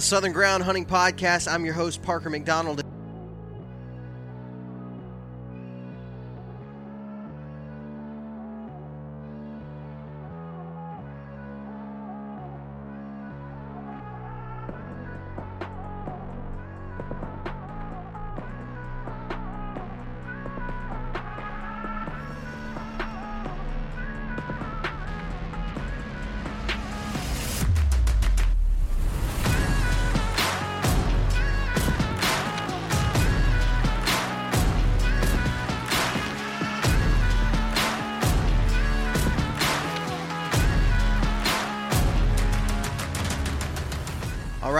the Southern Ground Hunting Podcast. I'm your host, Parker McDonald.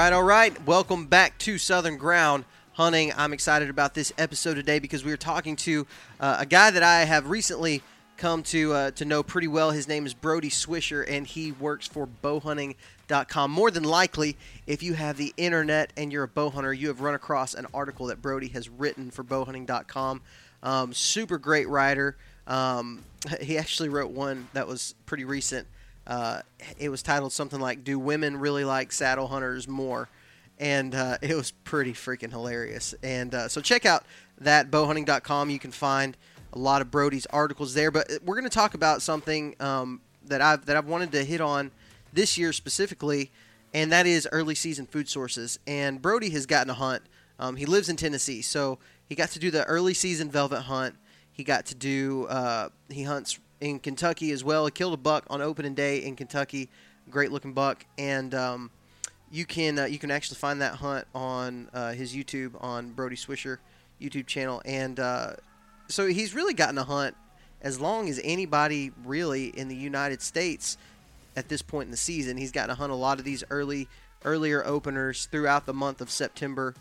Right, all right. Welcome back to Southern Ground Hunting. I'm excited about this episode today because we are talking to uh, a guy that I have recently come to uh, to know pretty well. His name is Brody Swisher, and he works for bowhunting.com. More than likely, if you have the internet and you're a bow hunter, you have run across an article that Brody has written for bowhunting.com. Um, super great writer. Um, he actually wrote one that was pretty recent uh, it was titled something like "Do Women Really Like Saddle Hunters More?" and uh, it was pretty freaking hilarious. And uh, so check out that bowhunting.com. You can find a lot of Brody's articles there. But we're going to talk about something um, that I've that I've wanted to hit on this year specifically, and that is early season food sources. And Brody has gotten a hunt. Um, he lives in Tennessee, so he got to do the early season velvet hunt. He got to do. Uh, he hunts in Kentucky as well. He killed a buck on opening day in Kentucky, great looking buck, and um, you can uh, you can actually find that hunt on uh, his YouTube on Brody Swisher YouTube channel, and uh, so he's really gotten a hunt as long as anybody really in the United States at this point in the season. He's gotten to hunt a lot of these early earlier openers throughout the month of September,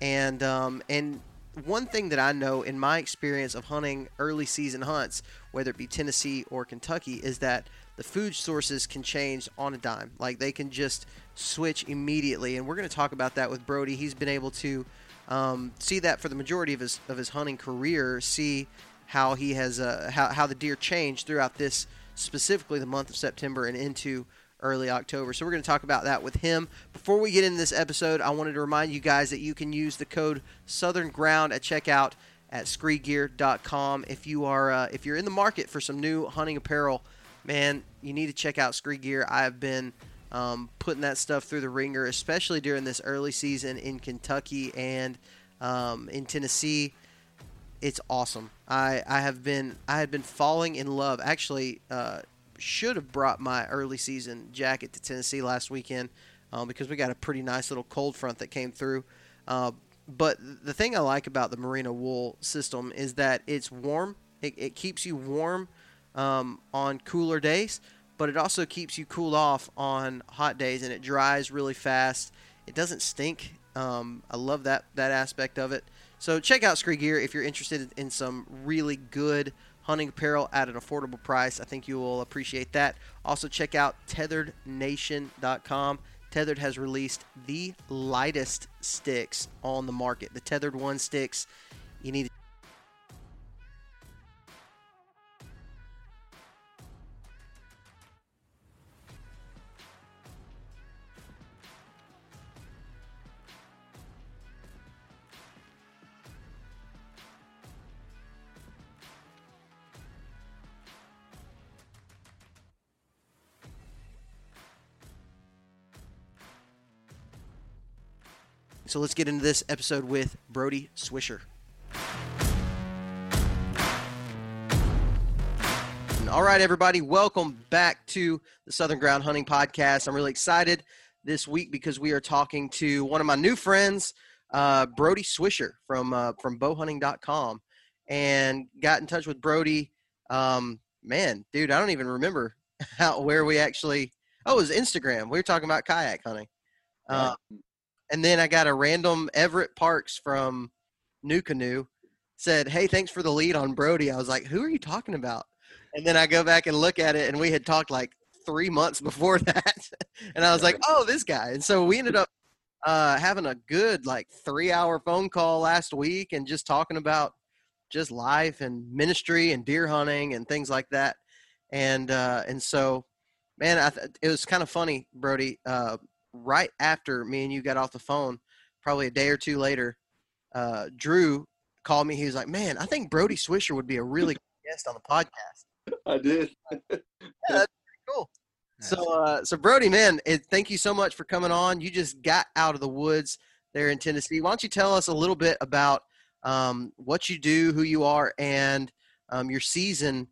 and um, and one thing that I know in my experience of hunting early season hunts, whether it be Tennessee or Kentucky, is that the food sources can change on a dime. Like they can just switch immediately, and we're going to talk about that with Brody. He's been able to um, see that for the majority of his of his hunting career. See how he has uh, how how the deer change throughout this specifically the month of September and into early October. So we're going to talk about that with him. Before we get into this episode, I wanted to remind you guys that you can use the code Southern Ground at checkout at skregear.com If you are uh, if you're in the market for some new hunting apparel, man, you need to check out Skre Gear. I have been um, putting that stuff through the ringer, especially during this early season in Kentucky and um, in Tennessee. It's awesome. I, I have been I had been falling in love. Actually, uh, should have brought my early season jacket to Tennessee last weekend um, because we got a pretty nice little cold front that came through. Uh, but the thing I like about the Merino wool system is that it's warm. It, it keeps you warm um, on cooler days, but it also keeps you cooled off on hot days, and it dries really fast. It doesn't stink. Um, I love that that aspect of it. So check out Skre Gear if you're interested in some really good hunting apparel at an affordable price. I think you will appreciate that. Also, check out tetherednation.com. Tethered has released the lightest sticks on the market. The Tethered One sticks. You need So let's get into this episode with Brody Swisher. All right, everybody, welcome back to the Southern Ground Hunting Podcast. I'm really excited this week because we are talking to one of my new friends, uh, Brody Swisher from uh, from bowhunting.com, and got in touch with Brody. Um, man, dude, I don't even remember how where we actually. Oh, it was Instagram. We were talking about kayak hunting. Uh, and then I got a random Everett Parks from New Canoe said, "Hey, thanks for the lead on Brody." I was like, "Who are you talking about?" And then I go back and look at it, and we had talked like three months before that, and I was like, "Oh, this guy." And so we ended up uh, having a good like three-hour phone call last week, and just talking about just life and ministry and deer hunting and things like that. And uh, and so, man, I th- it was kind of funny, Brody. Uh, right after me and you got off the phone, probably a day or two later, uh, Drew called me. He was like, "Man, I think Brody Swisher would be a really good guest on the podcast." I did. yeah, that's pretty cool. So, uh, so Brody, man, it, thank you so much for coming on. You just got out of the woods there in Tennessee. Why don't you tell us a little bit about um, what you do, who you are, and um, your season,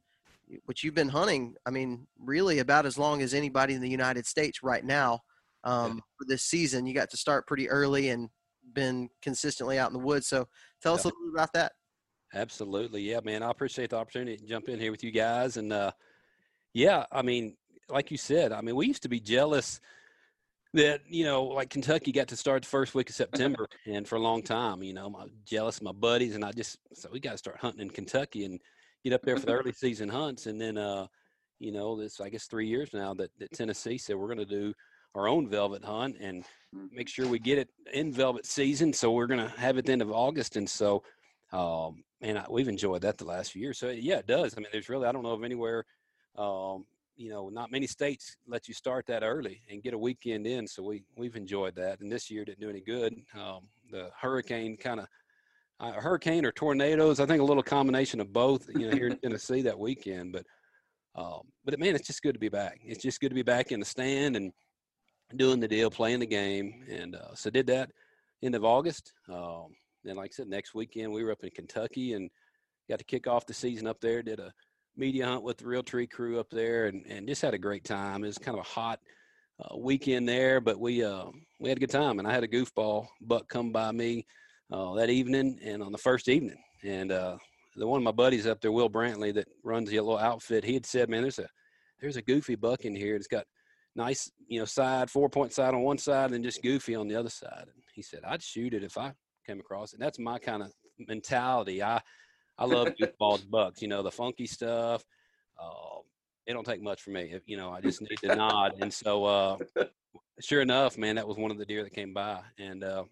which you've been hunting? I mean, really about as long as anybody in the United States right now um, for this season. You got to start pretty early and been consistently out in the woods. So tell us a little bit about that. Absolutely. Yeah, man. I appreciate the opportunity to jump in here with you guys. And uh, yeah, I mean, like you said, I mean, we used to be jealous that, you know, like Kentucky got to start the first week of September. and for a long time, you know, I'm jealous of my buddies. And I just, so we got to start hunting in Kentucky and get up there for the early season hunts. And then, uh, you know, this, I guess, three years now that, that Tennessee said we're going to do our own velvet hunt and make sure we get it in velvet season. So we're going to have it the end of August. And so, um, and I, we've enjoyed that the last few years. So yeah, it does. I mean, there's really, I don't know of anywhere, um, you know, not many states let you start that early and get a weekend in. So we, we've enjoyed that. And this year didn't do any good. Um, the hurricane kind of, uh, hurricane or tornadoes, I think a little combination of both, you know, here in Tennessee that weekend, but, um, but man, it's just good to be back. It's just good to be back in the stand and, doing the deal, playing the game, and uh, so did that end of August. Um, then, like I said, next weekend we were up in Kentucky and got to kick off the season up there. Did a media hunt with the Realtree crew up there, and, and just had a great time. It was kind of a hot uh, weekend there, but we uh, we had a good time. And I had a goofball buck come by me uh, that evening, and on the first evening, and uh, the one of my buddies up there, Will Brantley, that runs the little outfit, he had said, "Man, there's a there's a goofy buck in here. It's got nice, you know, side, four point side on one side and just goofy on the other side. And he said, I'd shoot it if I came across it. That's my kind of mentality. I, I love goofball bucks, you know, the funky stuff. Uh, it don't take much for me. If, you know, I just need to nod. And so, uh, sure enough, man, that was one of the deer that came by and, uh,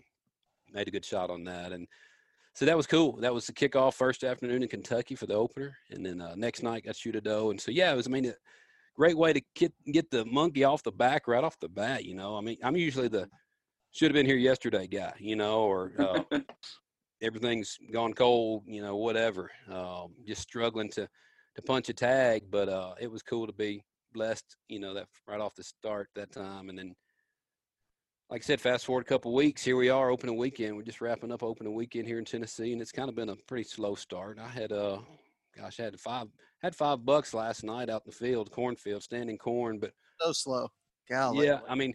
made a good shot on that. And so that was cool. That was the kickoff first afternoon in Kentucky for the opener. And then, uh, next night got shoot a doe. And so, yeah, it was, I mean, it, great way to get get the monkey off the back right off the bat. You know, I mean, I'm usually the should have been here yesterday guy. You know, or uh, everything's gone cold. You know, whatever. Um, just struggling to to punch a tag, but uh, it was cool to be blessed. You know, that right off the start that time, and then. Like I said, fast forward a couple weeks, here we are, opening weekend. We're just wrapping up opening weekend here in Tennessee, and it's kind of been a pretty slow start. I had uh, gosh, I had five had five bucks last night out in the field, cornfield, standing corn, but so slow. Golly. Yeah, I mean,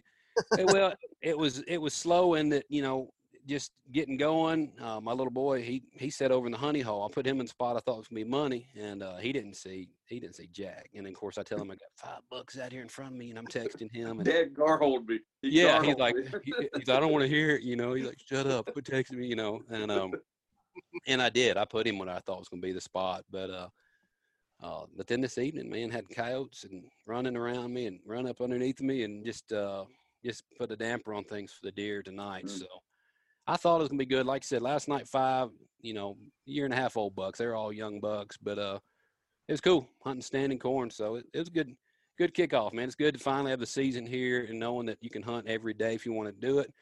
it, well, it was it was slow in that you know just getting going. Uh, my little boy, he he sat over in the honey hole. I put him in the spot I thought was gonna be money, and uh, he didn't see he didn't see jack. And of course, I tell him I got five bucks out here in front of me, and I'm texting him. And, Dad Garhold me. He yeah, he's like, he, he's, I don't want to hear it. You know, he's like, shut up, quit texting me. You know, and um, and I did. I put him when I thought was gonna be the spot, but uh Uh, but then this evening, man, had coyotes and running around me and run up underneath me and just uh, just put a damper on things for the deer tonight. Mm. So I thought it was gonna be good. Like I said, last night five, you know, year and a half old bucks. They're all young bucks, but uh, it was cool hunting standing corn. So it, it was good, good kickoff, man. It's good to finally have the season here and knowing that you can hunt every day if you want to do it.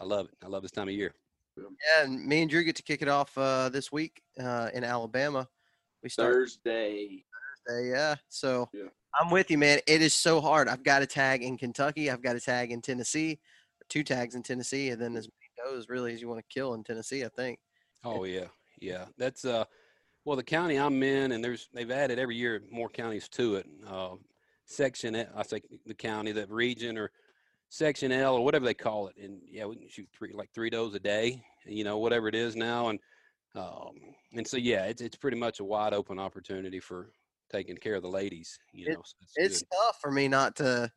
I love it. I love this time of year. Yeah, and me and Drew get to kick it off uh, this week uh, in Alabama. We start Thursday. Thursday, yeah. So yeah. I'm with you, man. It is so hard. I've got a tag in Kentucky. I've got a tag in Tennessee, two tags in Tennessee, and then as many goes really as you want to kill in Tennessee. I think. Oh yeah, yeah. That's uh, well, the county I'm in, and there's they've added every year more counties to it. Uh, section, I say the county, the region, or section L or whatever they call it. And yeah, we can shoot three like three does a day, you know, whatever it is now. And um, and so yeah, it's it's pretty much a wide open opportunity for taking care of the ladies. You know, it, so it's good. tough for me not to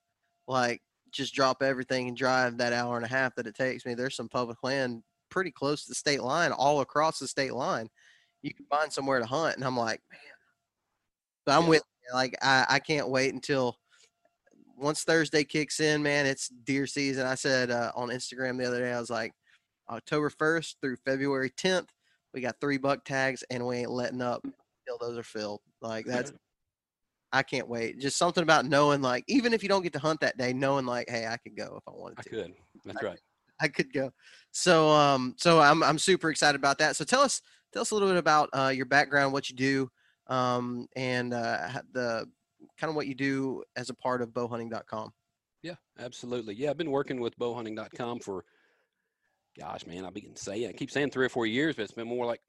like just drop everything and drive that hour and a half that it takes me. There's some public land pretty close to the state line, all across the state line. You can find somewhere to hunt, and I'm like, man. But I'm yeah. with like I, I can't wait until once Thursday kicks in, man, it's deer season. I said uh, on Instagram the other day, I was like, October 1st through February 10th, we got three buck tags and we ain't letting up until those are filled. Like that's, I can't wait. Just something about knowing, like, even if you don't get to hunt that day, knowing, like, hey, I could go if I wanted to. I could. That's I, right. I could go. So, um, so I'm I'm super excited about that. So tell us tell us a little bit about uh, your background, what you do, um, and uh, the kind of what you do as a part of bowhunting.com. Yeah, absolutely. Yeah, I've been working with bowhunting.com for, gosh, man, I've been saying, I keep saying three or four years, but it's been more like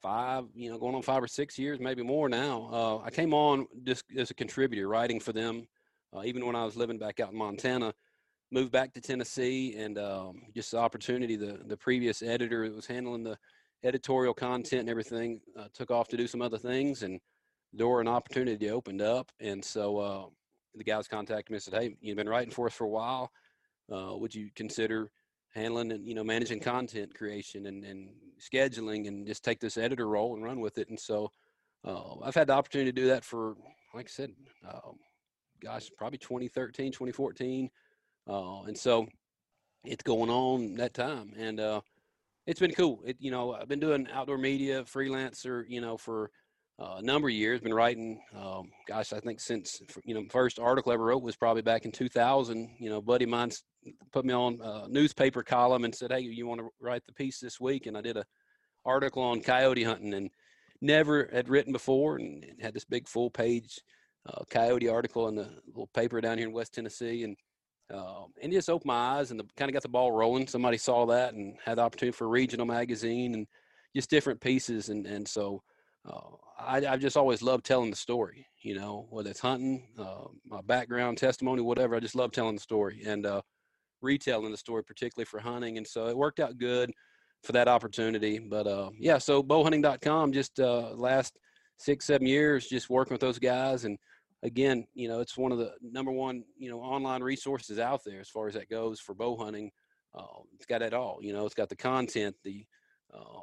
five, you know, going on five or six years, maybe more now. Uh, I came on just as a contributor, writing for them, uh, even when I was living back out in Montana. Moved back to Tennessee, and um, just the opportunity. The the previous editor that was handling the editorial content and everything uh, took off to do some other things, and door and opportunity opened up. And so uh, the guys contacted me and said, "Hey, you've been writing for us for a while. Uh, would you consider handling and you know managing content creation and, and scheduling and just take this editor role and run with it?" And so uh, I've had the opportunity to do that for, like I said, um, gosh, probably 2013, 2014, uh, and so it's going on that time and uh, it's been cool. It, you know, I've been doing outdoor media freelancer, you know, for a number of years. Been writing, um, gosh, I think since you know, first article I ever wrote was probably back in 2000. You know, buddy mine put me on a newspaper column and said, "Hey, you want to write the piece this week?" And I did a article on coyote hunting and never had written before, and had this big full page uh, coyote article in the little paper down here in West Tennessee, and uh, and just opened my eyes and kind of got the ball rolling. Somebody saw that and had the opportunity for a regional magazine and just different pieces, and and so uh, I, have just always loved telling the story, you know, whether it's hunting, uh, my background, testimony, whatever. I just love telling the story and uh, retelling the story, particularly for hunting. And so it worked out good for that opportunity. But uh, yeah, so bowhunting.com, just uh, last six, seven years, just working with those guys. And again, you know, it's one of the number one, you know, online resources out there as far as that goes for bow hunting. Uh, it's got it all, you know, it's got the content, the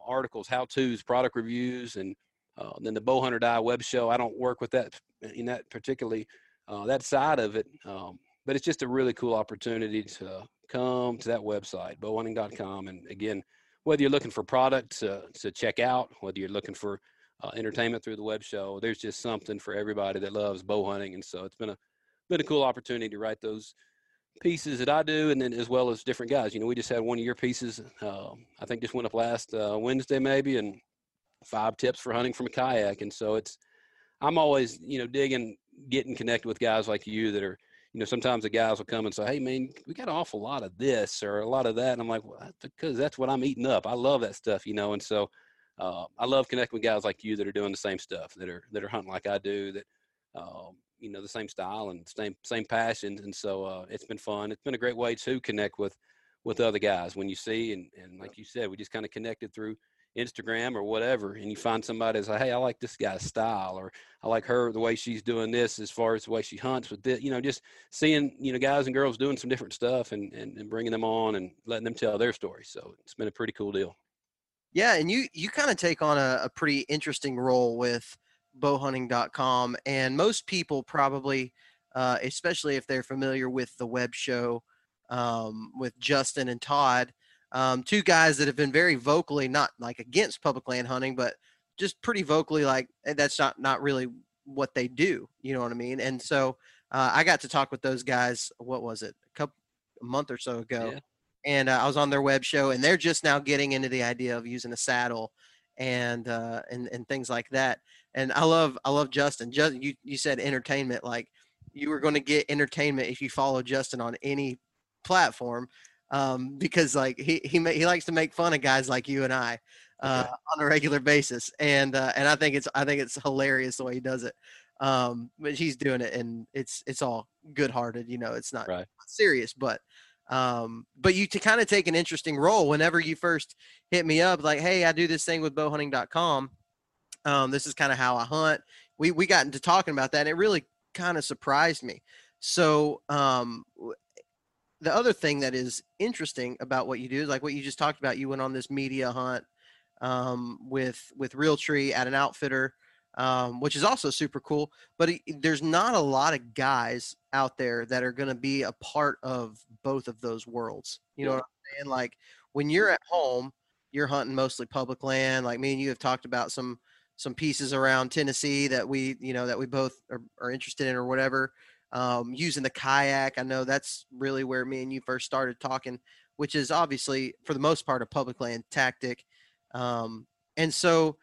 articles, how to's, product reviews, and uh, then the Bowhunter Die web show, I don't work with that in that particularly uh, that side of it, um, but it's just a really cool opportunity to come to that website, bowhunting.com. And again, whether you're looking for products to, to check out, whether you're looking for uh, entertainment through the web show, there's just something for everybody that loves bow hunting. And so it's been a been a cool opportunity to write those pieces that I do, and then as well as different guys. You know, we just had one of your pieces. Uh, I think just went up last uh, Wednesday, maybe, and five tips for hunting from a kayak. And so it's, I'm always, you know, digging, getting connected with guys like you that are, you know, sometimes the guys will come and say, Hey man, we got an awful lot of this or a lot of that. And I'm like, well, because that's what I'm eating up. I love that stuff, you know? And so, uh, I love connecting with guys like you that are doing the same stuff that are, that are hunting like I do that, um, you know, the same style and same, same passions. And so, uh, it's been fun. It's been a great way to connect with, with other guys when you see, and, and like you said, we just kind of connected through, Instagram or whatever, and you find somebody that's like, hey, I like this guy's style, or I like her the way she's doing this as far as the way she hunts with this, you know, just seeing you know guys and girls doing some different stuff and and, and bringing them on and letting them tell their story. So it's been a pretty cool deal. Yeah, and you you kind of take on a, a pretty interesting role with bowhunting.com. And most people probably, uh, especially if they're familiar with the web show um, with Justin and Todd, um, two guys that have been very vocally, not like against public land hunting, but just pretty vocally like eh, that's not not really what they do. You know what I mean? And so uh, I got to talk with those guys. What was it? A couple a month or so ago. Yeah. And uh, I was on their web show, and they're just now getting into the idea of using a saddle and uh, and and things like that. And I love I love Justin. Just you you said entertainment, like you were going to get entertainment if you follow Justin on any platform, um, because like he he he likes to make fun of guys like you and I uh, okay. on a regular basis, and uh, and I think it's I think it's hilarious the way he does it. Um, but he's doing it, and it's it's all good hearted. You know, it's not right. serious, but um, but you to kind of take an interesting role whenever you first hit me up, like, hey, I do this thing with bowhunting.com. Um, this is kind of how I hunt. We we got into talking about that, and it really kind of surprised me. So um, the other thing that is interesting about what you do is like what you just talked about. You went on this media hunt um, with with Realtree at an outfitter um, which is also super cool. But it, there's not a lot of guys out there that are going to be a part of both of those worlds. You know what I'm saying? Like when you're at home, you're hunting mostly public land. Like me and you have talked about some some pieces around Tennessee that we you know that we both are, are interested in or whatever. Um, using the kayak, I know that's really where me and you first started talking, which is obviously for the most part a public land tactic. Um, and so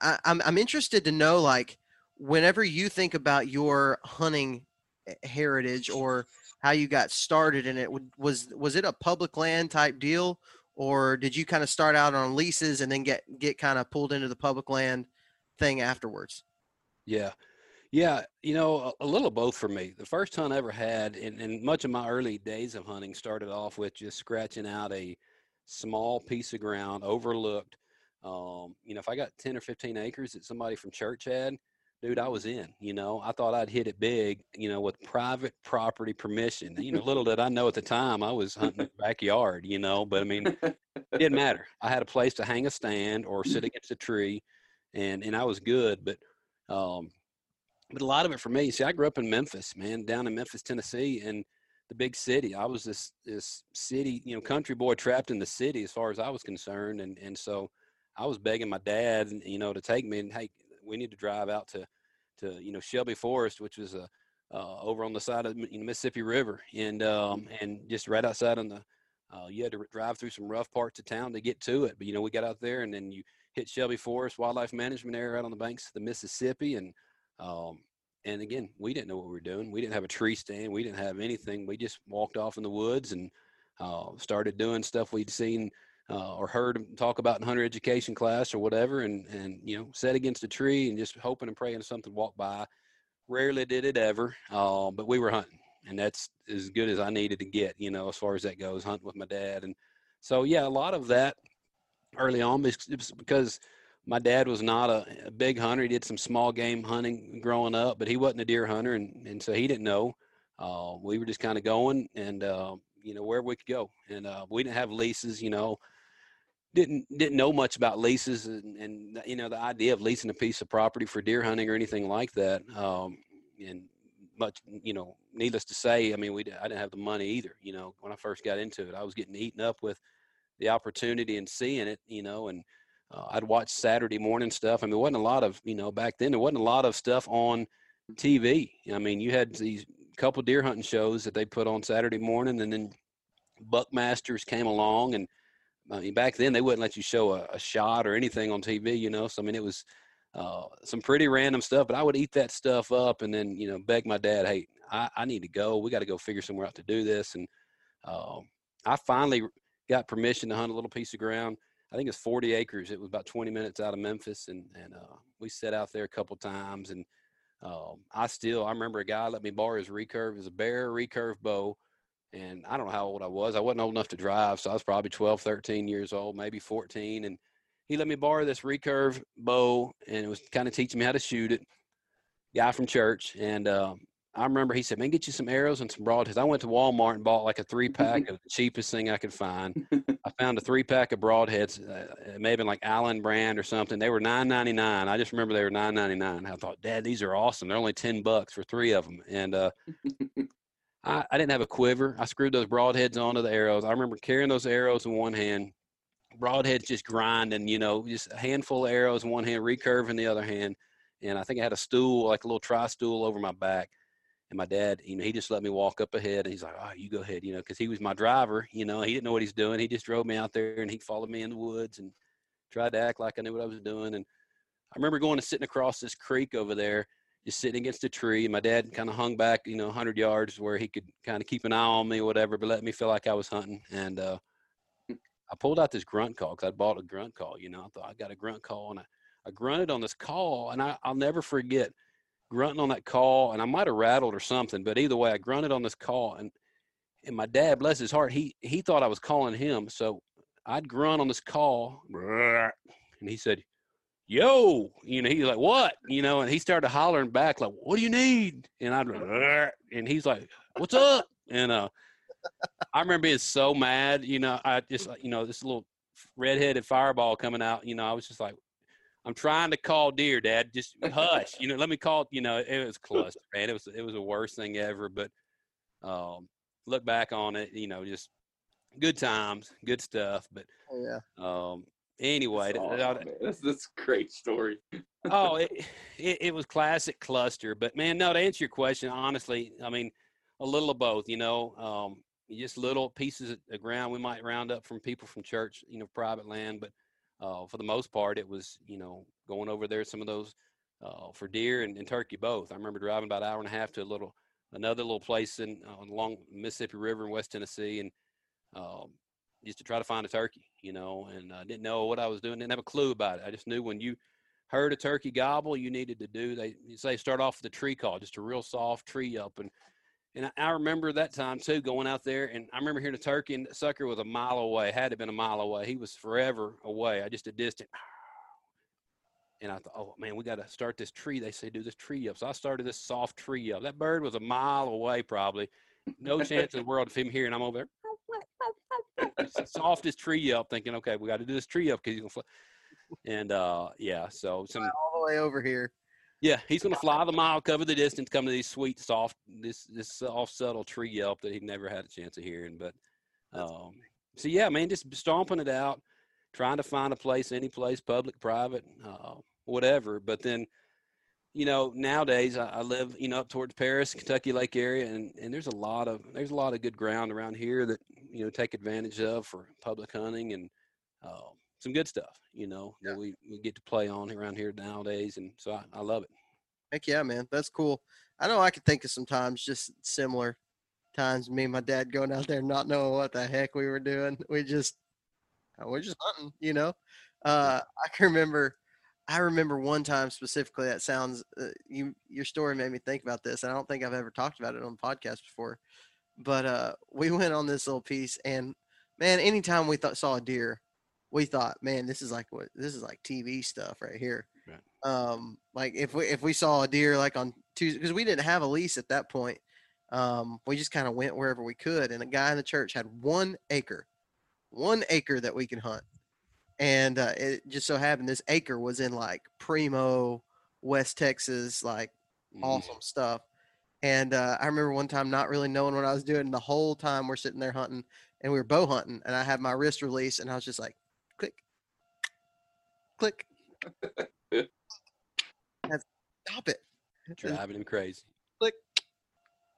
I, I'm I'm interested to know like whenever you think about your hunting eh, heritage or how you got started in it was was it a public land type deal or did you kind of start out on leases and then get get kind of pulled into the public land thing afterwards yeah yeah you know a, a little both for me the first hunt i ever had and, and much of my early days of hunting started off with just scratching out a small piece of ground overlooked um, you know, if I got 10 or 15 acres that somebody from church had, dude, I was in, you know, I thought I'd hit it big, you know, with private property permission. You know, little did I know at the time I was hunting in the backyard, you know, but I mean, it didn't matter. I had a place to hang a stand or sit against a tree and, and I was good. But, um, but a lot of it for me, see, I grew up in Memphis, man, down in Memphis, Tennessee, and the big city. I was this this city, you know, country boy trapped in the city as far as I was concerned, and and so I was begging my dad, you know, to take me and hey, we need to drive out to, to you know Shelby Forest, which was a uh, over on the side of the Mississippi River, and um, mm-hmm. and just right outside on the. Uh, you had to drive through some rough parts of town to get to it, but you know we got out there, and then you hit Shelby Forest Wildlife Management Area out on the banks of the Mississippi, and um, and again we didn't know what we were doing. We didn't have a tree stand. We didn't have anything. We just walked off in the woods and uh, started doing stuff we'd seen uh, or heard talk about in hunter education class or whatever, and and you know, sat against a tree and just hoping and praying something walked by. Rarely did it ever, uh, but we were hunting, and that's as good as I needed to get, you know, as far as that goes, hunting with my dad, and so yeah, a lot of that early on because my dad was not a, a, big hunter. He did some small game hunting growing up, but he wasn't a deer hunter, and and so he didn't know. Uh, we were just kind of going, and uh, you know where we could go, and uh, we didn't have leases, you know didn't didn't know much about leases and, and you know the idea of leasing a piece of property for deer hunting or anything like that. Um, and much you know, needless to say, I mean, we I didn't have the money either. You know, when I first got into it, I was getting eaten up with the opportunity and seeing it. You know, and uh, I'd watch Saturday morning stuff. I mean, there wasn't a lot of you know back then. There wasn't a lot of stuff on TV. I mean, you had these couple deer hunting shows that they put on Saturday morning, and then Buckmasters came along and I mean, back then they wouldn't let you show a, a shot or anything on TV, you know. So I mean, it was uh, some pretty random stuff. But I would eat that stuff up and then you know beg my dad, hey, I, I need to go. We got to go figure somewhere out to do this. And uh, I finally got permission to hunt a little piece of ground. I think it's 40 acres. It was about 20 minutes out of Memphis, and and uh, we set out there a couple times. And um, I still I remember a guy let me borrow his recurve. It was a Bear recurve bow and I don't know how old I was. I wasn't old enough to drive, so I was probably 12, 13 years old, maybe 14. And he let me borrow this recurve bow, and it was kind of teaching me how to shoot it. Guy from church, and uh, I remember he said, "Man, get you some arrows and some broadheads." I went to Walmart and bought like a three pack of the cheapest thing I could find. I found a three pack of broadheads, uh, it may have been like Allen brand or something. They were nine ninety nine. I just remember they were nine ninety nine. I thought, Dad, these are awesome. They're only ten bucks for three of them, and uh, I, I didn't have a quiver. I screwed those broadheads onto the arrows. I remember carrying those arrows in one hand, broadheads just grinding, you know, just a handful of arrows in one hand, recurve in the other hand. And I think I had a stool, like a little tri stool over my back. And my dad, you know, he just let me walk up ahead and he's like, oh, you go ahead, you know, because he was my driver, you know, he didn't know what he's doing. He just drove me out there and he followed me in the woods and tried to act like I knew what I was doing. And I remember going and sitting across this creek over there, just sitting against a tree. And my dad kind of hung back, you know, 100 yards where he could kind of keep an eye on me or whatever, but let me feel like I was hunting. And uh, I pulled out this grunt call because I bought a grunt call, you know, I thought I got a grunt call and I, I grunted on this call and I, I'll never forget – grunting on that call, and I might have rattled or something, but either way, I grunted on this call, and and my dad, bless his heart, he he thought I was calling him, so I'd grunt on this call, and he said, "Yo," you know, he's like, "What?" You know, and he started hollering back like, "What do you need?" And I'd, and he's like, "What's up?" And uh, I remember being so mad, you know, I just, you know, this little redheaded fireball coming out, you know, I was just like, I'm trying to call deer, Dad. Just hush. you know, let me call. You know, it was cluster, man. It was it was the worst thing ever. But um, look back on it, you know, just good times, good stuff. But oh, yeah. Um, anyway, that's, awesome, that's, that's a great story. oh, it, it, it was classic cluster. But man, no, to answer your question, honestly, I mean, a little of both. You know, um, just little pieces of ground we might round up from people from church, you know, private land, but uh, for the most part, it was you know going over there some of those uh, for deer and, and, turkey both. I remember driving about an hour and a half to a little another little place in uh, along Mississippi River in West Tennessee, and um, just to try to find a turkey, you know, and I didn't know what I was doing, didn't have a clue about it. I just knew when you heard a turkey gobble, you needed to do they say start off with a tree call, just a real soft tree up and and I remember that time too, going out there, and I remember hearing a turkey, and the sucker was a mile away. Had to been a mile away. He was forever away. I just a distant. And I thought, oh man, we got to start this tree. They say do this tree yelp. So I started this soft tree yelp. That bird was a mile away, probably. No chance in the world of him hearing. I'm over there, softest tree yelp, thinking, okay, we got to do this tree yelp because he's gonna fly. And uh, yeah, so some all the way over here. Yeah, he's going to fly the mile, cover the distance, come to these sweet, soft, this this soft, subtle tree yelp that he never had a chance of hearing. But um, so yeah, man, just stomping it out, trying to find a place, any place, public, private, uh, whatever. But then, you know, nowadays I, I, live, you know, up towards Paris, Kentucky Lake area, and and there's a lot of there's a lot of good ground around here that you know take advantage of for public hunting and. Um, some good stuff, you know, yeah. that we, we get to play on around here nowadays. And so I, I love it. Heck yeah, man. That's cool. I know I could think of some times just similar times me and my dad going out there not knowing what the heck we were doing. We just, uh, we're just hunting, you know? Uh, I can remember, I remember one time specifically that sounds, uh, you, your story made me think about this. And I don't think I've ever talked about it on the podcast before, but, uh, we went on this little piece and man, anytime we thought, saw a deer, we thought, man, this is like what this is like TV stuff right here. Right. Um, like if we if we saw a deer like on Tuesday because we didn't have a lease at that point, um, we just kind of went wherever we could. And a guy in the church had one acre, one acre that we could hunt, and uh, it just so happened this acre was in like primo West Texas, like mm. awesome stuff. And uh, I remember one time not really knowing what I was doing. The whole time we're sitting there hunting, and we were bow hunting, and I had my wrist release, and I was just like, click. stop it. Driving him crazy. Click,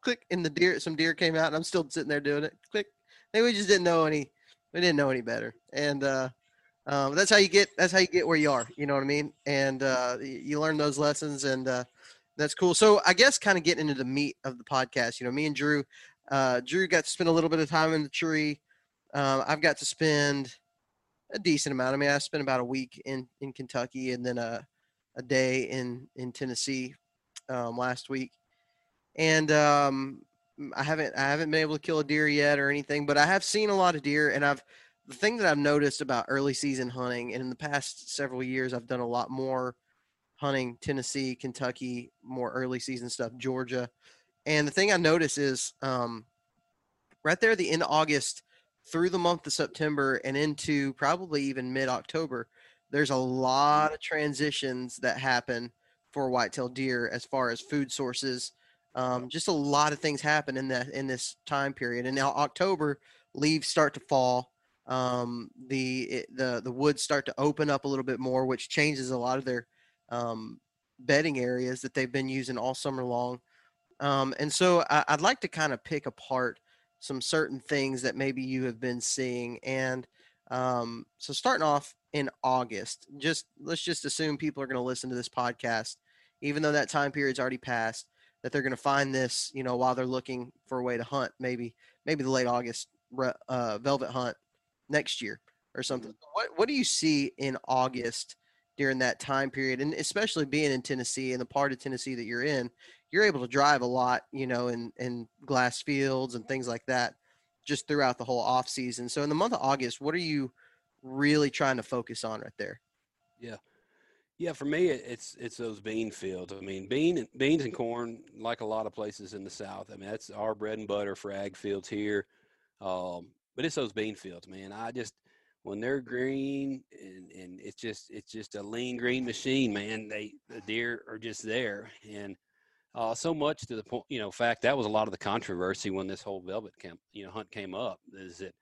click, and the deer. Some deer came out, and I'm still sitting there doing it. Click. Maybe we just didn't know any. We didn't know any better, and uh, um, that's how you get. That's how you get where you are. You know what I mean? And uh, you learn those lessons, and uh, that's cool. So I guess kind of getting into the meat of the podcast. You know, me and Drew. Uh, Drew got to spend a little bit of time in the tree. Um, I've got to spend a decent amount. I mean, I spent about a week in in Kentucky and then a a day in in Tennessee um, last week, and um, I haven't I haven't been able to kill a deer yet or anything, but I have seen a lot of deer, and I've the thing that I've noticed about early season hunting, and in the past several years, I've done a lot more hunting Tennessee, Kentucky, more early season stuff, Georgia, And the thing I notice is um, right there the end of August through the month of September and into probably even mid October, there's a lot of transitions that happen for whitetail deer as far as food sources. Um, just a lot of things happen in that in this time period. And now October, leaves start to fall. Um, the it, the the woods start to open up a little bit more, which changes a lot of their um, bedding areas that they've been using all summer long. Um, and so I, I'd like to kind of pick apart some certain things that maybe you have been seeing. And um, so starting off in August, just let's just assume people are going to listen to this podcast, even though that time period's already passed, that they're going to find this, you know, while they're looking for a way to hunt, maybe maybe the late August uh, velvet hunt next year or something. What what do you see in August during that time period, and especially being in Tennessee and the part of Tennessee that you're in, you're able to drive a lot, you know, in in glass fields and things like that, just throughout the whole off season. So in the month of August, what are you really trying to focus on right there? Yeah. Yeah, for me, it's it's those bean fields. I mean, bean beans and corn, like a lot of places in the South. I mean, that's our bread and butter for ag fields here. Um, but it's those bean fields, man. I just when they're green and, and it's just it's just a lean green machine, man. They the deer are just there, and uh, so much to the point, you know, fact that was a lot of the controversy when this whole velvet camp, you know, hunt came up. Is that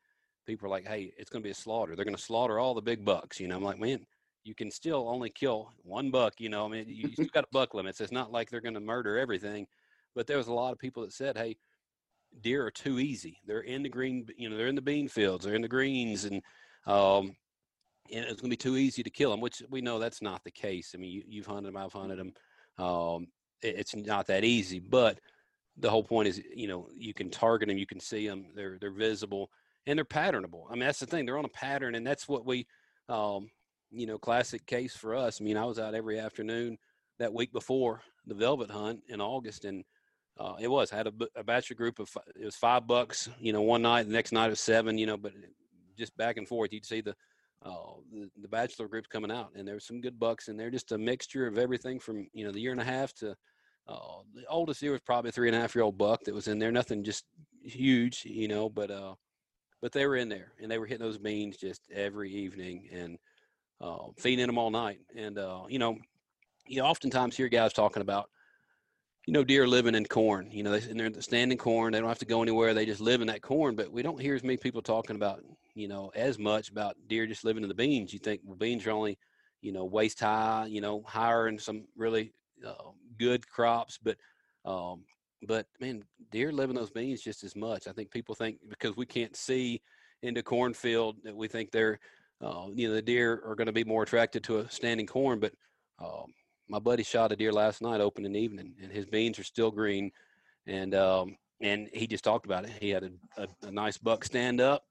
people are like, hey, it's going to be a slaughter. They're going to slaughter all the big bucks. You know, I'm like, man, you can still only kill one buck. You know, I mean, you, you got a buck limits. It's not like they're going to murder everything. But there was a lot of people that said, hey, deer are too easy. They're in the green, you know, they're in the bean fields, they're in the greens, and um, and it's going to be too easy to kill them. Which we know that's not the case. I mean, you, have hunted them, I've hunted them. Um, it, it's not that easy, but the whole point is, you know, you can target them, you can see them, they're they're visible, and they're patternable. I mean, that's the thing; they're on a pattern, and that's what we, um, you know, classic case for us. I mean, I was out every afternoon that week before the velvet hunt in August, and uh, it was. I had a, a bachelor group of it was five bucks. You know, one night, the next night was seven. You know, but just back and forth. You'd see the uh, the, the bachelor groups coming out, and there was some good bucks, in they're just a mixture of everything from you know the year and a half to uh, the oldest year was probably a three and a half year old buck that was in there. Nothing just huge, you know, but uh, but they were in there, and they were hitting those beans just every evening and uh, feeding them all night. And uh, you know, you oftentimes hear guys talking about you know, deer living in corn. You know, they, and they're standing corn. They don't have to go anywhere. They just live in that corn. But we don't hear as many people talking about, you know, as much about deer just living in the beans. You think well, beans are only, you know, waist high. You know, higher in some really uh, good crops. But, um, but man, deer live in those beans just as much. I think people think because we can't see into cornfield that we think they're, uh, you know, the deer are going to be more attracted to a standing corn. But um, my buddy shot a deer last night, open in evening, and his beans are still green. And um, and he just talked about it. He had a, a, a nice buck stand up,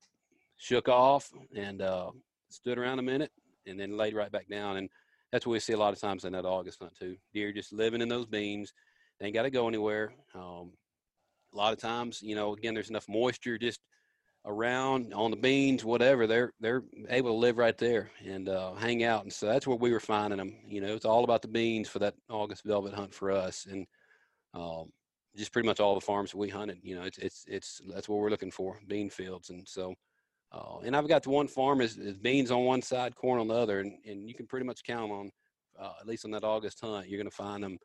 shook off, and uh, stood around a minute, and then laid right back down. And that's what we see a lot of times in that August hunt too. Deer just living in those beans. They ain't got to go anywhere. Um, a lot of times, you know, again, there's enough moisture just around on the beans, whatever, they're they're able to live right there and uh, hang out. And so that's where we were finding them. You know, it's all about the beans for that August velvet hunt for us, and um, just pretty much all the farms we hunted. You know, it's it's it's that's what we're looking for, bean fields. And so, uh, and I've got the one farm is, is, beans on one side, corn on the other, and and you can pretty much count on uh, at least on that August hunt, you're going to find them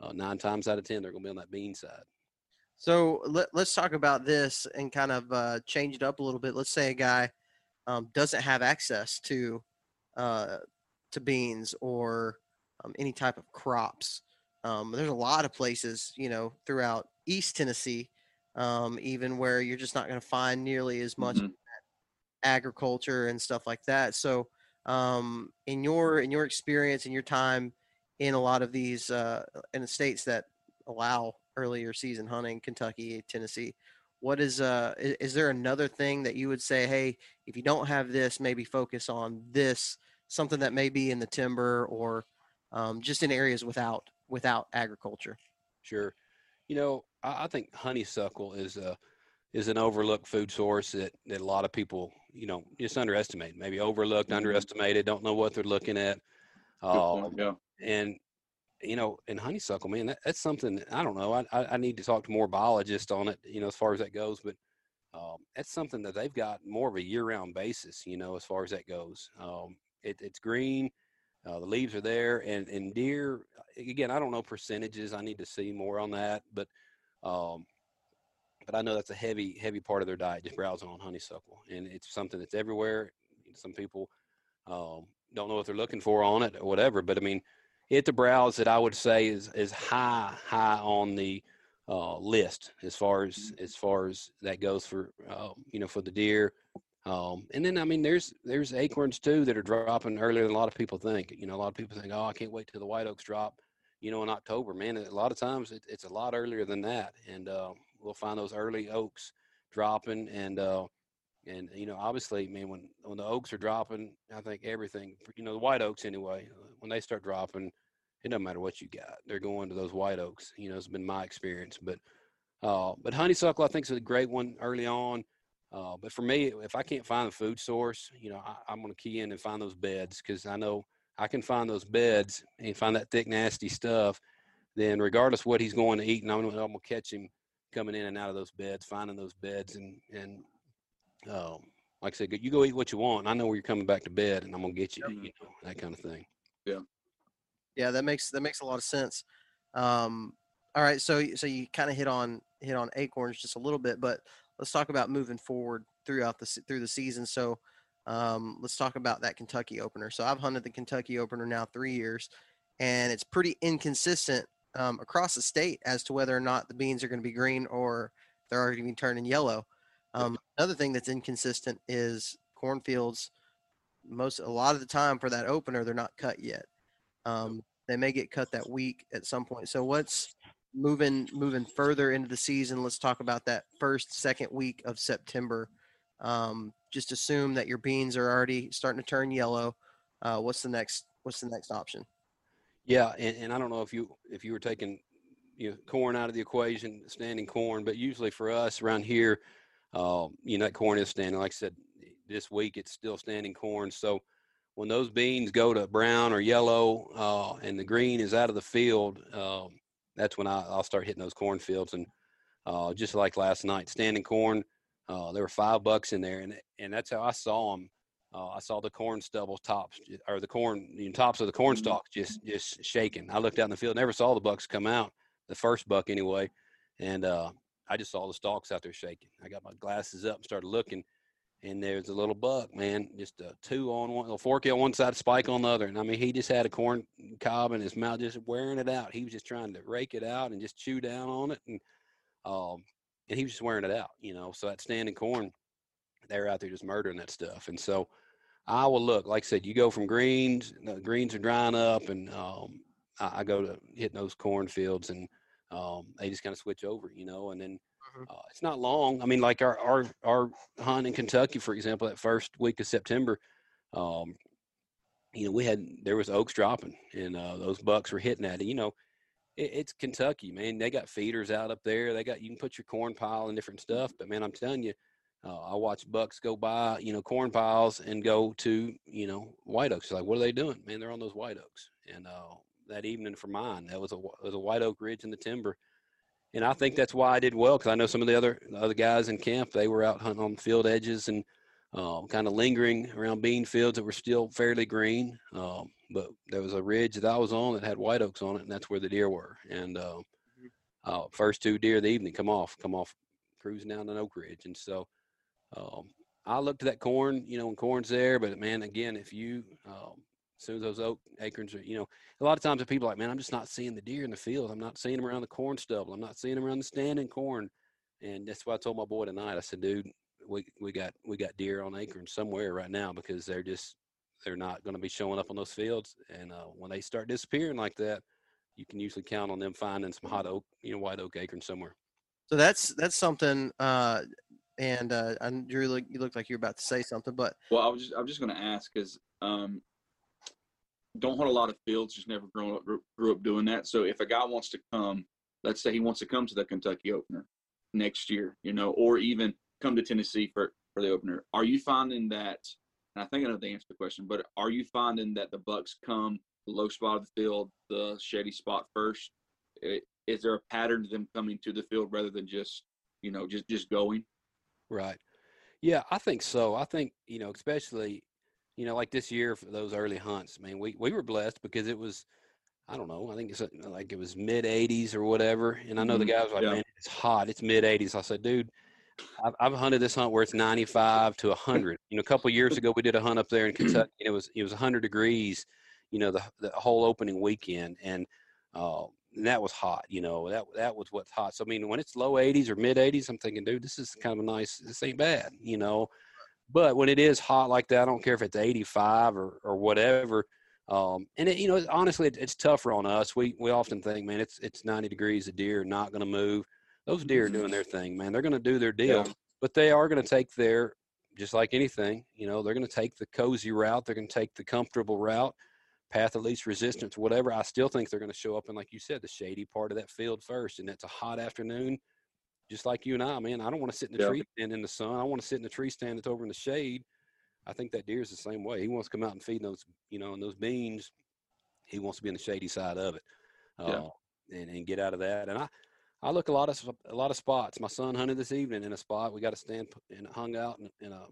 uh, nine times out of ten they're going to be on that bean side. So let, us talk about this and kind of uh, change it up a little bit. Let's say a guy um, doesn't have access to uh, to beans or um, any type of crops. Um, there's a lot of places, you know, throughout East Tennessee, um, even where you're just not going to find nearly as much mm-hmm. agriculture and stuff like that. So, um, in your in your experience in your time in a lot of these uh, in the states that allow earlier season hunting, Kentucky, Tennessee. What is uh is, is there another thing that you would say, hey, if you don't have this, maybe focus on this, something that may be in the timber or um, just in areas without without agriculture? Sure. You know, I, I think honeysuckle is a is an overlooked food source that, that a lot of people, you know, just underestimate, maybe overlooked, mm-hmm. underestimated, don't know what they're looking at. Um, yeah. And you know, in honeysuckle, man, that, that's something I don't know. I, I, I need to talk to more biologists on it, you know, as far as that goes. But um, that's something that they've got more of a year-round basis, you know, as far as that goes. Um, it, it's green, uh, the leaves are there, and and deer. Again, I don't know percentages. I need to see more on that, but um, but I know that's a heavy heavy part of their diet, just browsing on honeysuckle, and it's something that's everywhere. Some people um, don't know what they're looking for on it or whatever, but I mean, it's a browse that I would say is is high high on the uh, list as far as as far as that goes for uh, you know for the deer. Um, and then I mean there's there's acorns too that are dropping earlier than a lot of people think. You know, a lot of people think, oh, I can't wait till the white oaks drop. You know, in October, man. A lot of times it, it's a lot earlier than that, and uh, we'll find those early oaks dropping. And uh, and you know, obviously, man, when when the oaks are dropping, I think everything. You know, the white oaks anyway. When they start dropping, it doesn't matter what you got. They're going to those white oaks. You know, it's been my experience. But uh, but honeysuckle, I think, is a great one early on. Uh, but for me, if I can't find the food source, you know, I, I'm going to key in and find those beds because I know I can find those beds and find that thick, nasty stuff. Then, regardless what he's going to eat, and I'm, I'm going to catch him coming in and out of those beds, finding those beds, and and um, like I said, you go eat what you want. I know where you're coming back to bed, and I'm going to get you, you know, that kind of thing. Yeah, Yeah, that makes that makes a lot of sense. Um, all right, so so you kind of hit on hit on acorns just a little bit, but let's talk about moving forward throughout the through the season. So um, let's talk about that Kentucky opener. So I've hunted the Kentucky opener now three years, and it's pretty inconsistent um, across the state as to whether or not the beans are going to be green or they're already turning yellow. Um, another thing that's inconsistent is cornfields. Most a lot of the time for that opener, they're not cut yet. Um, they may get cut that week at some point. So what's moving moving further into the season? Let's talk about that first second week of September. Um, just assume that your beans are already starting to turn yellow. Uh, what's the next What's the next option? Yeah, and, and I don't know if you if you were taking you know corn out of the equation, standing corn, but usually for us around here, uh, you know that corn is standing. Like I said, this week it's still standing corn. So when those beans go to brown or yellow, uh, and the green is out of the field, um, that's when I, I'll start hitting those cornfields. And uh, just like last night, standing corn, uh, there were five bucks in there, and and that's how I saw them. Uh, I saw the corn stubble tops or the corn you know, tops of the corn stalks just just shaking. I looked out in the field, never saw the bucks come out, the first buck anyway, and uh, I just saw the stalks out there shaking. I got my glasses up and started looking, and there's a little buck, man, just a two on one, a forky on one side, spike on the other, and I mean he just had a corn cob in his mouth, just wearing it out. He was just trying to rake it out and just chew down on it, and um, and he was just wearing it out, you know. So that standing corn, they're out there just murdering that stuff, and so. I will look, like I said, you go from greens, the greens are drying up, and um, I, I go to hitting those cornfields, and um, they just kind of switch over, you know. And then. Uh, it's not long. I mean, like our our our hunt in Kentucky, for example, that first week of September, um, you know, we had there was oaks dropping, and uh, those bucks were hitting at it. You know, it, it's Kentucky, man. They got feeders out up there. They got you can put your corn pile and different stuff, but man, I'm telling you. Uh, I watch bucks go by, you know, corn piles and go to, you know, white oaks. It's Like, what are they doing? Man, they're on those white oaks. And uh, that evening for mine, that was a was a white oak ridge in the timber, and I think that's why I did well because I know some of the other the other guys in camp they were out hunting on field edges and um, kind of lingering around bean fields that were still fairly green. Um, but there was a ridge that I was on that had white oaks on it, and that's where the deer were. And uh, uh, first two deer of the evening come off, come off cruising down an oak ridge, and so. Um, I looked at that corn, you know, when corn's there, but man, again, if you, um, as soon as those oak acorns are, you know, a lot of times the people are like, man, I'm just not seeing the deer in the field. I'm not seeing them around the corn stubble. I'm not seeing them around the standing corn. And that's why I told my boy tonight, I said, dude, we, we got, we got deer on acorns somewhere right now because they're just, they're not going to be showing up on those fields. And, uh, when they start disappearing like that, you can usually count on them finding some hot oak, you know, white oak acorns somewhere. So that's that's something. Uh, and uh, I, Drew, look, you looked like you were about to say something, but Well, I was just I'm just gonna ask because um, don't hunt a lot of fields. Just never grown up grew, up doing that. So if a guy wants to come, let's say he wants to come to the Kentucky opener next year, you know, or even come to Tennessee for for the opener, are you finding that? And I think I know the answer to the question, but are you finding that the bucks come the low spot of the field, the shady spot first? Is there a pattern to them coming to the field rather than just, you know, just just going? Right. Yeah, I think so. I think, you know, especially, you know, like this year for those early hunts, I mean, we, we were blessed because it was, I don't know, I think it's uh, like it was mid 80s or whatever. And I know the Mhm. guy was like, Yeah. man, it's hot. It's mid 80s. I said, dude, I've, I've hunted this hunt where it's 95 to 100. You know, a couple of years ago, we did a hunt up there in Kentucky and it was, it was 100 degrees, you know, the, the whole opening weekend. And, uh, and that was hot, you know, that, that was what's hot. So, I mean, when it's low 80s or mid 80s, I'm thinking, dude, this is kind of a nice, this ain't bad, you know. But when it is hot like that, I don't care if it's 85 or, or whatever. Um, and it, you know, honestly, it, it's tougher on us. We we often think, man, it's it's 90 degrees. The deer are not going to move. Those deer are doing their thing, man. They're going to do their deal, Yeah. but they are going to take their, just like anything, you know, they're going to take the cozy route. They're going to take the comfortable route, path of least resistance, whatever. I still think they're going to show up in, like you said, the shady part of that field first. And it's a hot afternoon, just like you and I, man. I don't want to sit in the Yeah. tree stand in the sun. I want to sit in the tree stand that's over in the shade. I think that deer is the same way. He wants to come out and feed those, you know, and those beans. He wants to be in the shady side of it, uh, Yeah. and and get out of that. And I, I look a lot of a lot of spots. My son hunted this evening in a spot. We got to stand and hung out in, in a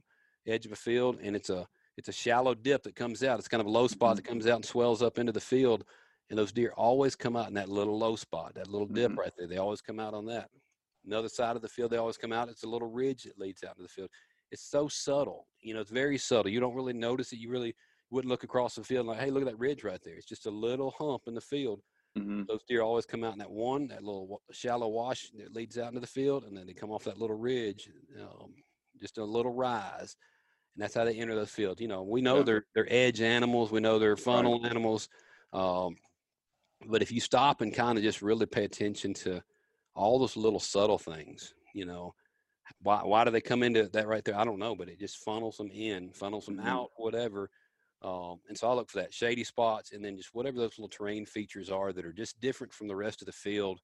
edge of a field, and it's a it's a shallow dip that comes out. It's kind of a low spot that comes out and swells up into the field, and those deer always come out in that little low spot, that little dip Mhm. right there. They always come out on that. Another side of the field, they always come out. It's a little ridge that leads out into the field. It's so subtle, you know. It's very subtle. You don't really notice it. You really wouldn't look across the field like, hey, look at that ridge right there. It's just a little hump in the field. hmm Those deer always come out in that one, that little shallow wash that leads out into the field, and then they come off that little ridge, um, just a little rise, and that's how they enter the field. You know, we know Yeah. they're they're edge animals, we know they're funnel animals, um, but if you stop and kind of just really pay attention to all those little subtle things, you know, why why do they come into that right there? I don't know, but it just funnels them in, funnels them Mhm. out, whatever. Um, and so I look for that shady spots, and then just whatever those little terrain features are that are just different from the rest of the field.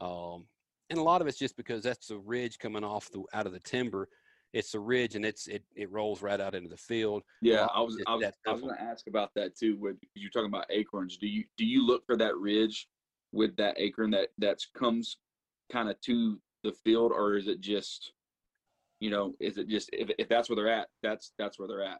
Um, and a lot of it's just because that's the ridge coming off the out of the timber. It's a ridge, and it's it it rolls right out into the field. Yeah, I was I was, I was going to ask about that too. With you're talking about acorns, do you do you look for that ridge with that acorn that that's comes kind of to the field, or is it just, you know, is it just if if that's where they're at, that's that's where they're at.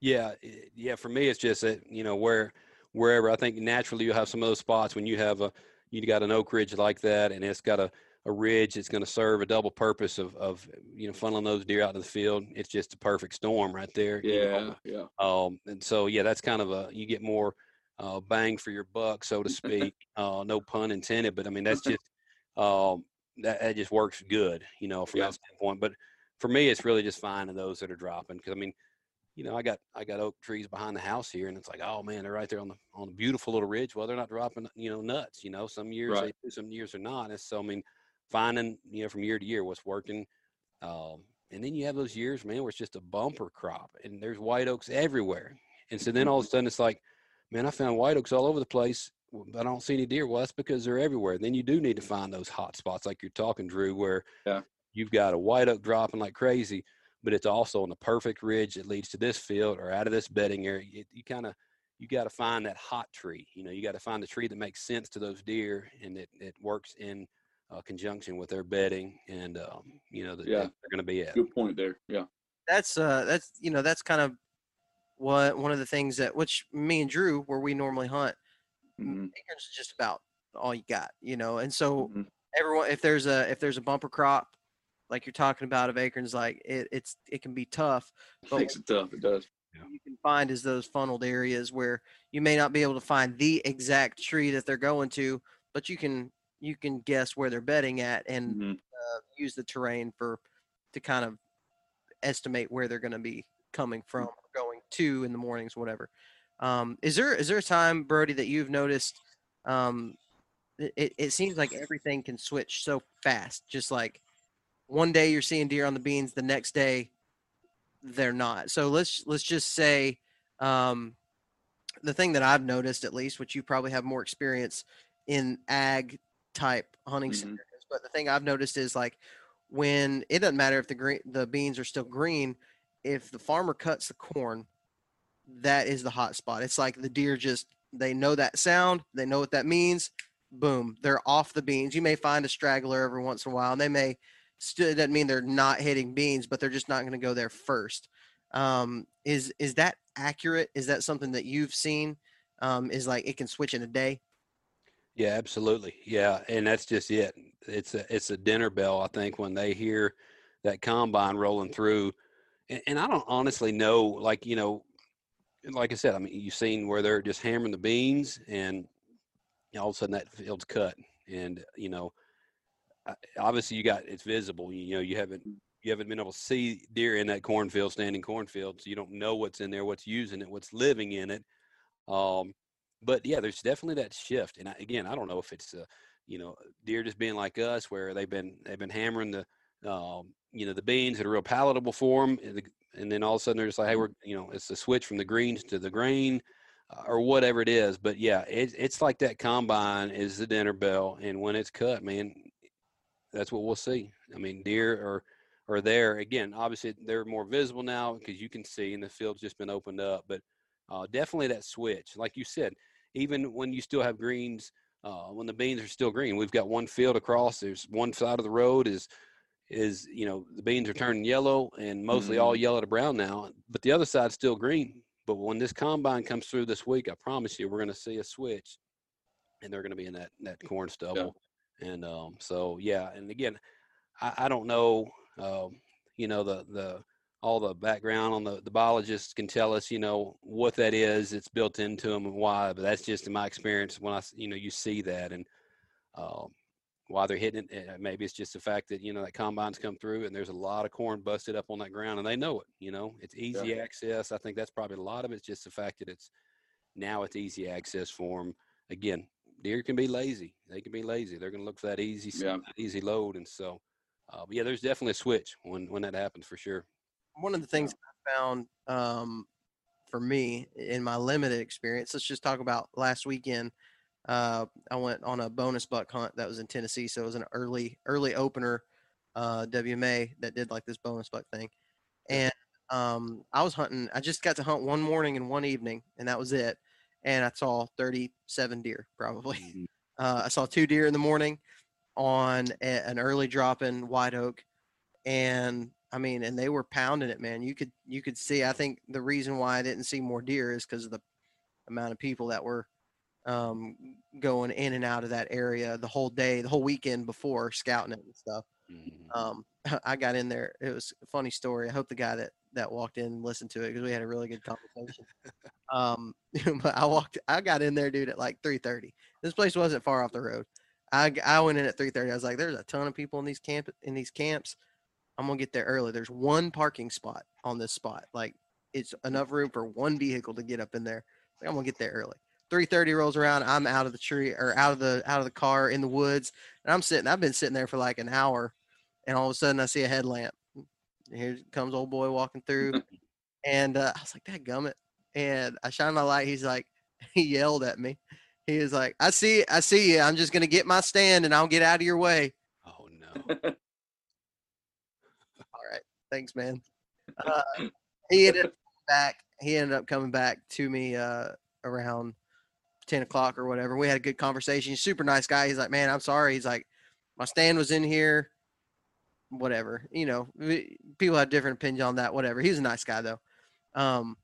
Yeah, yeah. For me, it's just that you know where wherever I think naturally you'll have some of those spots when you have a you got an oak ridge like that, and it's got a a ridge that's going to serve a double purpose of of you know funneling those deer out to the field. It's just a perfect storm right there. you know. Yeah, yeah. Um, and so yeah, that's kind of a you get more uh, bang for your buck, so to speak. uh, no pun intended, but I mean that's just um, that, that just works good, you know, from Yeah. that standpoint. But for me, it's really just finding those that are dropping because I mean, you know, I got I got oak trees behind the house here, and it's like, oh man, they're right there on the on the beautiful little ridge. Well, they're not dropping, you know, nuts. You know, some years Right. they do, some years are not. And so I mean, finding you know from year to year what's working. Um, and then you have those years, man, where it's just a bumper crop, and there's white oaks everywhere. And so then all of a sudden it's like, man, I found white oaks all over the place, I don't see any deer. Well, that's because they're everywhere. Then you do need to find those hot spots, like you're talking, Drew, where Yeah. you've got a white oak dropping like crazy, but it's also on the perfect ridge that leads to this field or out of this bedding area. You, you kind of you got to find that hot tree. You know, you got to find the tree that makes sense to those deer and it, it works in uh, conjunction with their bedding and um, you know that Yeah. they're going to be at. Good point there. Yeah. that's uh that's you know that's kind of what one of the things that which me and Drew where we normally hunt hmm acorns is just about all you got you know and so Mhm. everyone if there's a if there's a bumper crop like you're talking about of acorns like it, it's it can be tough but Makes it tough. It does. what you can find is those funneled areas where you may not be able to find the exact tree that they're going to but you can you can guess where they're bedding at and Mhm. uh, use the terrain for to kind of estimate where they're going to be coming from or going to in the mornings whatever um, is there is there a time brody that you've noticed um, it- it, seems like everything can switch so fast just like one day you're seeing deer on the beans the next day they're not so let's let's just say um, the thing that i've noticed at least which you probably have more experience in ag type hunting Mhm. scenarios but the thing i've noticed is like when it doesn't matter if the green the beans are still green if the farmer cuts the corn that is the hot spot it's like the deer just They know that sound. They know what that means. Boom, they're off the beans. You may find a straggler every once in a while, and they may still doesn't mean they're not hitting beans, but they're just not going to go there first. Um, is is that accurate? Is that something that you've seen? Um, is like it can switch in a day? Yeah, absolutely. Yeah, and that's just it. It's a it's a dinner bell. I think when they hear that combine rolling through, and, and I don't honestly know. Like you know, like I said, I mean, you've seen where they're just hammering the beans, and all of a sudden that field's cut, and you know, obviously you got it's visible. You know, you haven't you haven't been able to see deer in that cornfield, standing cornfield, so you don't know what's in there, what's using it, what's living in it. Um, but yeah, there's definitely that shift. And I, again, I don't know if it's uh, you know deer just being like us, where they've been they've been hammering the um, you know the beans that are real palatable for them, the, and, then all of a sudden they're just like, hey, we're you know it's the switch from the greens to the grain. Uh, or whatever it is, but yeah, it, it's like that combine is the dinner bell, and when it's cut, man, that's what we'll see. I mean, deer are are there again. Obviously, they're more visible now because you can see, and the field's just been opened up. But uh, definitely that switch, like you said, even when you still have greens, uh, when the beans are still green, we've got one field across. There's one side of the road is is you know the beans are turning yellow and mostly mm-hmm. all yellow to brown now, but the other side's still green. But when this combine comes through this week, I promise you, we're going to see a switch, and they're going to be in that that corn stubble. Yeah. And um, so yeah, and again, I, I don't know, um, you know, the the all the background on the the biologists can tell us, you know, what that is. It's built into them and why. But that's just in my experience when I, you know, you see that and um, why they're hitting it. Eh, maybe it's just the fact that you know that combines come through and there's a lot of corn busted up on that ground and they know it. You know, it's easy yeah. access. I think that's probably a lot of it's just the fact that it's now it's easy access for them. Again, deer can be lazy. They can be lazy. They're going to look for that easy, yeah. easy load, and so. Uh, yeah, there's definitely a switch when when that happens for sure. One of the things I found um, for me in my limited experience, let's just talk about last weekend. Uh, I went on a bonus buck hunt that was in Tennessee, so it was an early early opener uh, WMA that did like this bonus buck thing, and um, I was hunting. I just got to hunt one morning and one evening, and that was it. And I saw 37 deer probably. Mm-hmm. Uh, I saw two deer in the morning on a, an early drop in white oak, and I mean, and they were pounding it, man. You could you could see. I think the reason why I didn't see more deer is because of the amount of people that were um, going in and out of that area the whole day, the whole weekend before scouting it and stuff. Mm-hmm. Um, I got in there. It was a funny story. I hope the guy that that walked in listened to it because we had a really good conversation. um, but I walked, I got in there, dude, at like three thirty. This place wasn't far off the road. I I went in at three thirty. I was like, "There's a ton of people in these camp in these camps. I'm gonna get there early. There's one parking spot on this spot. Like it's enough room for one vehicle to get up in there. Like, I'm gonna get there early. 3:30 rolls around. I'm out of the tree or out of the out of the car in the woods, and I'm sitting. I've been sitting there for like an hour, and all of a sudden I see a headlamp. Here comes old boy walking through, and uh, I was like, "That gummit!" And I shine my light. He's like, he yelled at me. He was like, "I see, I see you. I'm just gonna get my stand, and I'll get out of your way." Oh no! all right, thanks, man. Uh, he ended up back. He ended up coming back to me uh, around 10 o'clock or whatever. We had a good conversation. He's super nice guy. He's like, man, I'm sorry. He's like, my stand was in here. Whatever. You know, people have different opinions on that. Whatever. He's a nice guy though. Um,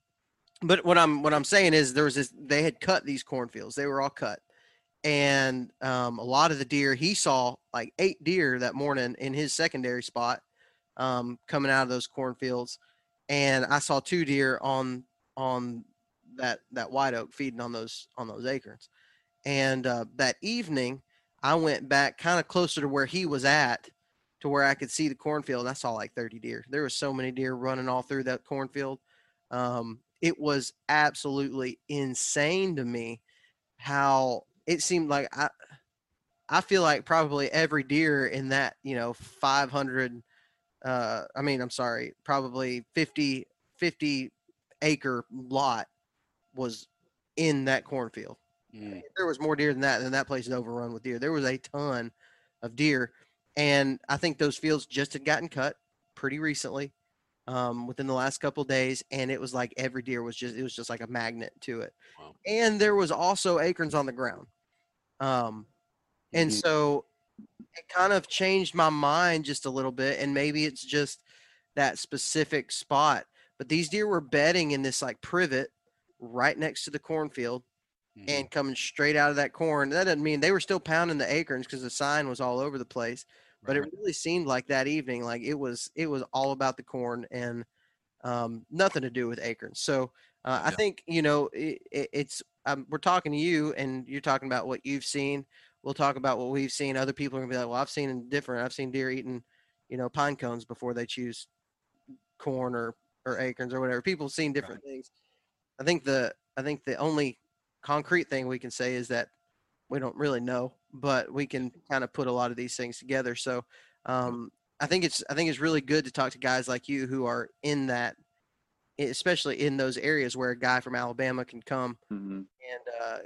but what I'm what I'm saying is there was this. They had cut these cornfields. They were all cut, and um, a lot of the deer he saw like eight deer that morning in his secondary spot um, coming out of those cornfields, and I saw two deer on on that that white oak feeding on those on those acorns. And uh, that evening, I went back kind of closer to where he was at, to where I could see the cornfield. I saw like 30 deer. There was so many deer running all through that cornfield. Um, it was absolutely insane to me how it seemed like I I feel like probably every deer in that, you know, 500 uh I mean, I'm sorry, probably 50 50 acre lot was in that cornfield. Mm. There was more deer than that, and that place is overrun with deer. There was a ton of deer, and I think those fields just had gotten cut pretty recently. um, within the last couple days, and it was like every deer was just it was just like a magnet to it. Wow. And there was also acorns on the ground, um, and Mhm. so it kind of changed my mind just a little bit. And maybe it's just that specific spot, but these deer were bedding in this like privet right next to the cornfield Mhm. and coming straight out of that corn. That doesn't mean they were still pounding the acorns because the sign was all over the place. But it really seemed like that evening, like it was it was all about the corn and um, nothing to do with acorns. So uh, I think you know it, it, it's um, we're talking to you and you're talking about what you've seen. We'll talk about what we've seen. Other people are gonna be like, well, I've seen different. I've seen deer eating, you know, pine cones before they choose corn or or acorns or whatever. People have seen different things. I think the I think the only concrete thing we can say is that we don't really know, but we can kind of put a lot of these things together. So um, I think it's I think it's really good to talk to guys like you who are in that, especially in those areas where a guy from Alabama can come Mhm. and uh,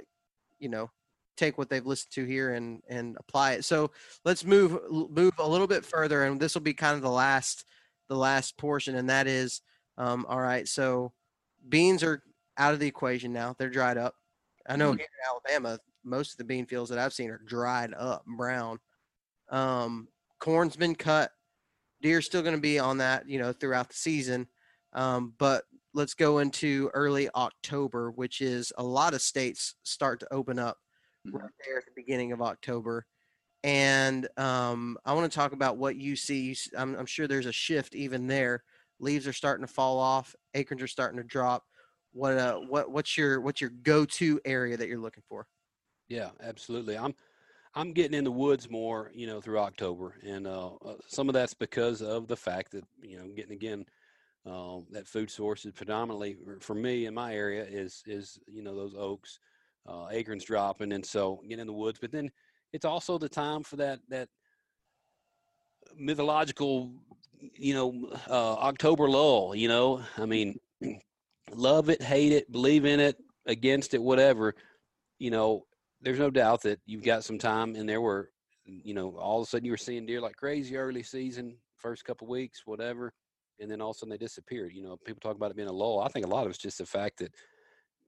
you know take what they've listened to here and and apply it. So let's move move a little bit further, and this will be kind of the last the last portion, and that is um, all right. So beans are out of the equation now; they're dried up. I know Mhm. here in Alabama, most of the bean fields that I've seen are dried up, brown. Um, corn's been cut. Deer's still going to be on that, you know, throughout the season. Um, but let's go into early October, which is a lot of states start to open up Mhm. right there at the beginning of October. And um, I want to talk about what you see. I'm, I'm sure there's a shift even there. Leaves are starting to fall off. Acorns are starting to drop. What uh, what what's your what's your go-to area that you're looking for? Yeah, absolutely. I'm I'm getting in the woods more, you know, through October, and uh, uh, some of that's because of the fact that you know, getting again, um, that food source is predominantly for- for me in my area is is you know those oaks, uh, acorns dropping, and so getting in the woods. But then it's also the time for that that mythological, you know, uh, October lull. You know, I mean, love it, hate it, believe in it, against it, whatever. You know, there's no doubt that you've got some time and there were, you know, all of a sudden you were seeing deer like crazy early season, first couple weeks, whatever, and then all of a sudden they disappeared. You know, people talk about it being a lull. I think a lot of it's just the fact that,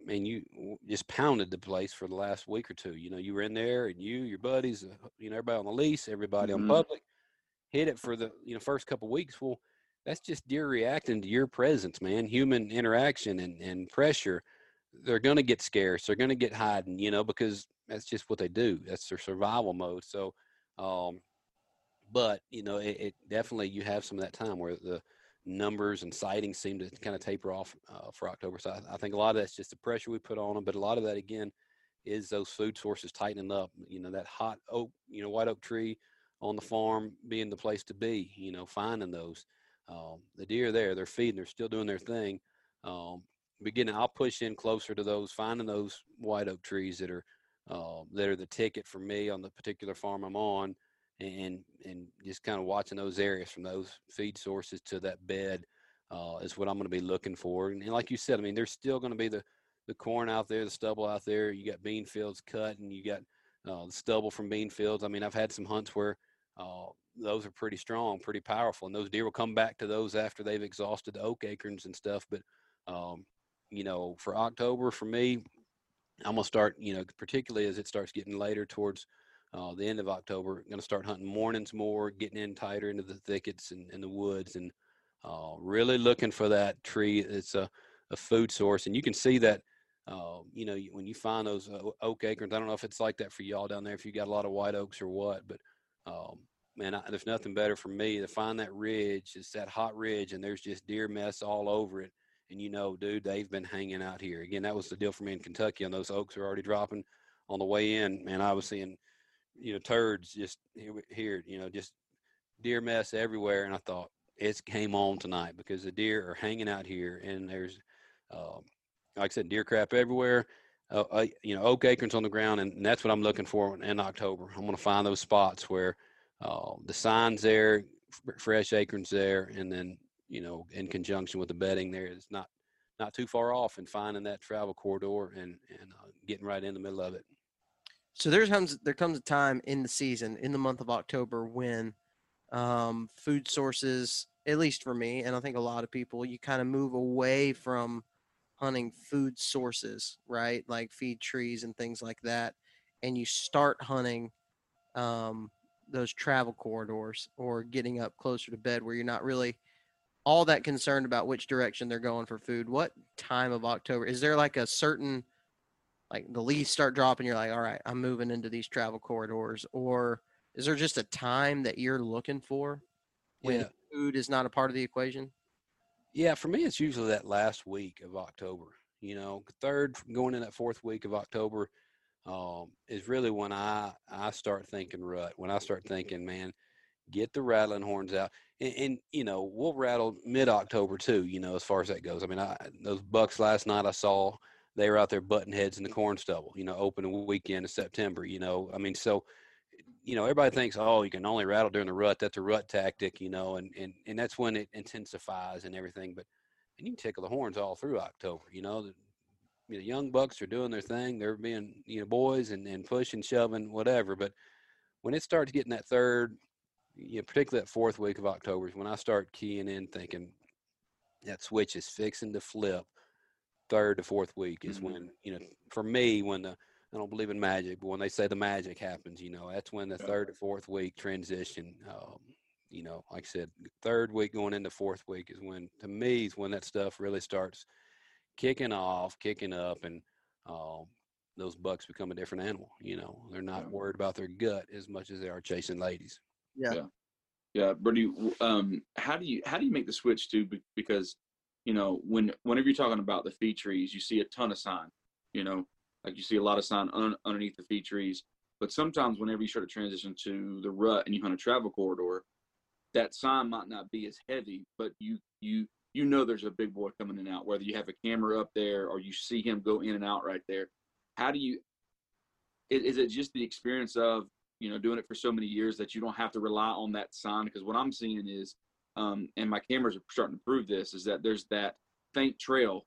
man, you just pounded the place for the last week or two. You know, you were in there, and you, your buddies, uh, you know, everybody on the lease, everybody Mhm. on public, hit it for the you know first couple weeks. Well, that's just deer reacting to your presence, man. Human interaction and and pressure. They're going to get scarce. They're going to get hiding, you know, because that's just what they do. That's their survival mode. So, um, but you know, it, it definitely you have some of that time where the numbers and sightings seem to kind of taper off uh, for October. So I, I think a lot of that's just the pressure we put on them, but a lot of that again is those food sources tightening up. You know, that hot oak, you know, white oak tree on the farm being the place to be. You know, finding those. Um, the deer are there, they're feeding, they're still doing their thing. Um, beginning, I'll push in closer to those, finding those white oak trees that are uh, that are the ticket for me on the particular farm I'm on, and and just kind of watching those areas from those feed sources to that bed uh, is what I'm going to be looking for. And, and like you said, I mean, there's still going to be the the corn out there, the stubble out there. You got bean fields cut, and you got uh, the stubble from bean fields. I mean, I've had some hunts where uh, those are pretty strong, pretty powerful, and those deer will come back to those after they've exhausted the oak acorns and stuff. But um, you know, for October, for me, I'm gonna start. You know, particularly as it starts getting later towards uh, the end of October, going to start hunting mornings more, getting in tighter into the thickets and, and the woods, and uh, really looking for that tree. It's a, a food source, and you can see that. Uh, you know, when you find those uh, oak acorns, I don't know if it's like that for y'all down there, if you got a lot of white oaks or what, but um, man, I, there's nothing better for me to find that ridge. It's that hot ridge, and there's just deer mess all over it. And you know, dude, they've been hanging out here. Again, that was the deal for me in Kentucky, and those oaks are already dropping on the way in. Man, I was seeing, you know, turds just here, you know, just deer mess everywhere. And I thought it's game on tonight because the deer are hanging out here, and there's, um, like I said, deer crap everywhere. Uh, uh, you know, oak acorns on the ground, and, and that's what I'm looking for in October. I'm going to find those spots where uh, the signs there, f- fresh acorns there, and then you know, in conjunction with the bedding there, it's not not too far off, and finding that travel corridor and and uh, getting right in the middle of it. So there comes there comes a time in the season in the month of October when um, food sources at least for me, and I think a lot of people, you kind of move away from hunting food sources, right? Like feed trees and things like that, and you start hunting um, those travel corridors or getting up closer to bed where you're not really all that concerned about which direction they're going for food. What time of October is there like a certain like the leaves start dropping? You're like, all right, I'm moving into these travel corridors, or is there just a time that you're looking for when Yeah. food is not a part of the equation? Yeah, for me, it's usually that last week of October. You know, third going in that fourth week of October um, is really when I I start thinking rut. When I start thinking, man, get the rattling horns out, and, and you know we'll rattle mid October too. You know, as far as that goes. I mean, I, those bucks last night I saw they were out there butting heads in the corn stubble. You know, opening weekend of September. You know, I mean, so you know, everybody thinks, oh, you can only rattle during the rut. That's a rut tactic, you know, and, and, and that's when it intensifies and everything. But and you can tickle the horns all through October. You know, the, you know, young bucks are doing their thing. They're being, you know, boys and, and pushing, shoving, whatever. But when it starts getting that third, you know, particularly that fourth week of October is when I start keying in thinking that switch is fixing to flip. Third to fourth week is Mhm. when, you know, for me, when the I don't believe in magic, but when they say the magic happens, you know, that's when the Yeah. third to fourth week transition. Um, you know, like I said, third week going into fourth week is when, to me, is when that stuff really starts kicking off, kicking up, and um, those bucks become a different animal. You know, they're not Yeah. worried about their gut as much as they are chasing ladies. Yeah, Brady. w- Um, how do you how do you make the switch to because you know when whenever you're talking about the feed trees, you see a ton of sign. You know, like you see a lot of sign un, underneath the feed trees. But sometimes whenever you start to transition to the rut and you hunt a travel corridor, that sign might not be as heavy, but you you you know there's a big boy coming in and out. Whether you have a camera up there or you see him go in and out right there, how do you? Is, is it just the experience of you know doing it for so many years that you don't have to rely on that sign because what i'm seeing is um, and my cameras are starting to prove this is that there's that faint trail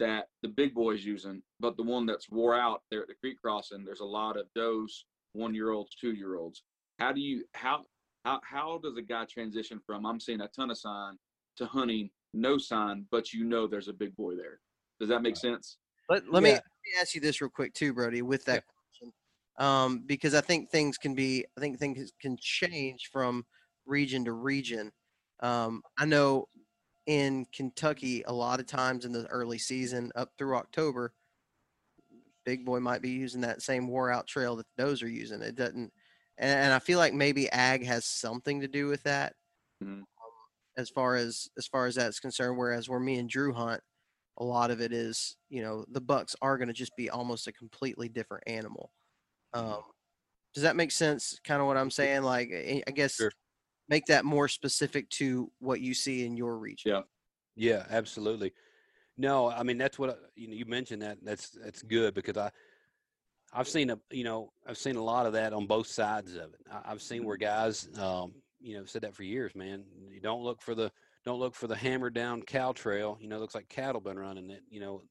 that the big boys using but the one that's wore out there at the creek crossing there's a lot of does one year olds two year olds how do you how how, how does a guy transition from i'm seeing a ton of sign to hunting no sign but you know there's a big boy there? Does that make sense? Let, let me let me ask you this real quick too, Brody, with that question, um, because I think things can be, I think things can change from region to region. Um, I know in Kentucky, a lot of times in the early season, up through October, Big Boy might be using that same wore out trail that the does are using. It doesn't, and, and I feel like maybe ag has something to do with that, Mhm. um, as far as as far as that's concerned. Whereas where me and Drew hunt, a lot of it is, you know, the bucks are going to just be almost a completely different animal. Um, does that make sense? Kind of what I'm saying. Like, I I guess Sure. Make that more specific to what you see in your region. Yeah. Yeah, absolutely. No, I mean that's what you know. You mentioned that. That's that's good because I, I've seen a you know I've seen a lot of that on both sides of it. I, I've seen where guys, um, you know, said that for years. Man, you don't look for the don't look for the hammered down cow trail. You know, it looks like cattle been running it. You know,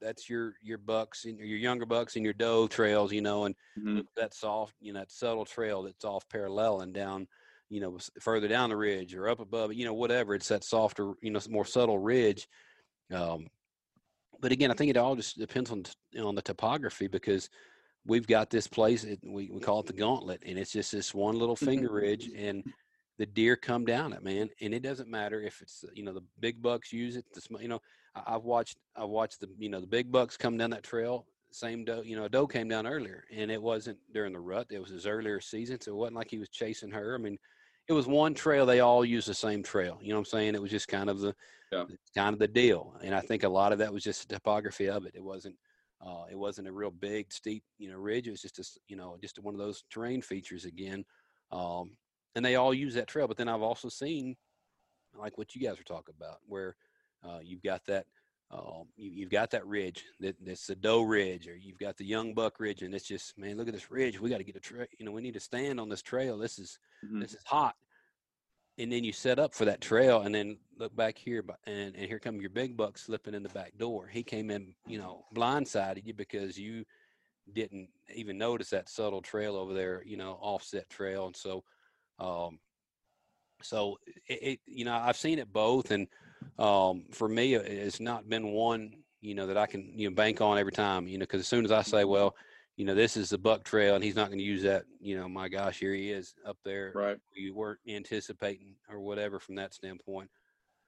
that's your your bucks and your younger bucks and your doe trails. You know, and Mhm. look that soft, you know, that subtle trail that's off parallel and down, you know, further down the ridge or up above it, you know, whatever. It's that softer, you know, more subtle ridge. Um, but again, I think it all just depends on on the topography because we've got this place. It, we we call it the Gauntlet, and it's just this one little finger ridge, and the deer come down it, man. And it doesn't matter if it's you know the big bucks use it. The you know I, I've watched I watched the you know the big bucks come down that trail. Same doe, you know, a doe came down earlier, and it wasn't during the rut. It was his earlier season, so it wasn't like he was chasing her. I mean, it was one trail. They all used the same trail. You know what I'm saying? It was just kind of the Yeah. kind of the deal. And I think a lot of that was just the topography of it. It wasn't uh, it wasn't a real big steep you know ridge. It was just a, you know just one of those terrain features again. Um, and they all use that trail. But then I've also seen like what you guys were talking about, where uh, you've got that. Um, you, you've got that ridge that that's the doe ridge, or you've got the young buck ridge, and it's just man, look at this ridge. We got to get a trail. You know, we need to stand on this trail. This is Mhm. this is hot and then you set up for that trail and then look back here and, and here come your big buck slipping in the back door he came in you know blindsided you because you didn't even notice that subtle trail over there you know offset trail and so um So it, it, you know, I've seen it both, and um, for me, it's not been one you know that I can you know bank on every time. You know, because as soon as I say, Mm-hmm. well, you know, this is the buck trail, and he's not going to use that. You know, my gosh, here he is up there. Right. We weren't anticipating or whatever from that standpoint.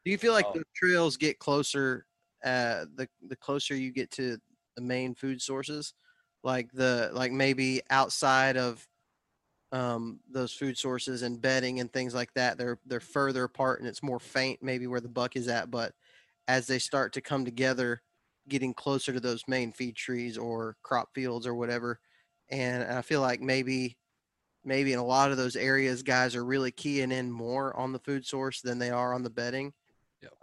Do you feel like Oh. the trails get closer uh the the closer you get to the main food sources? Like the like maybe outside of um those food sources and bedding and things like that, they're they're further apart and it's more faint maybe where the buck is at, but as they start to come together, getting closer to those main feed trees or crop fields or whatever. And I feel like maybe maybe in a lot of those areas guys are really keying in more on the food source than they are on the bedding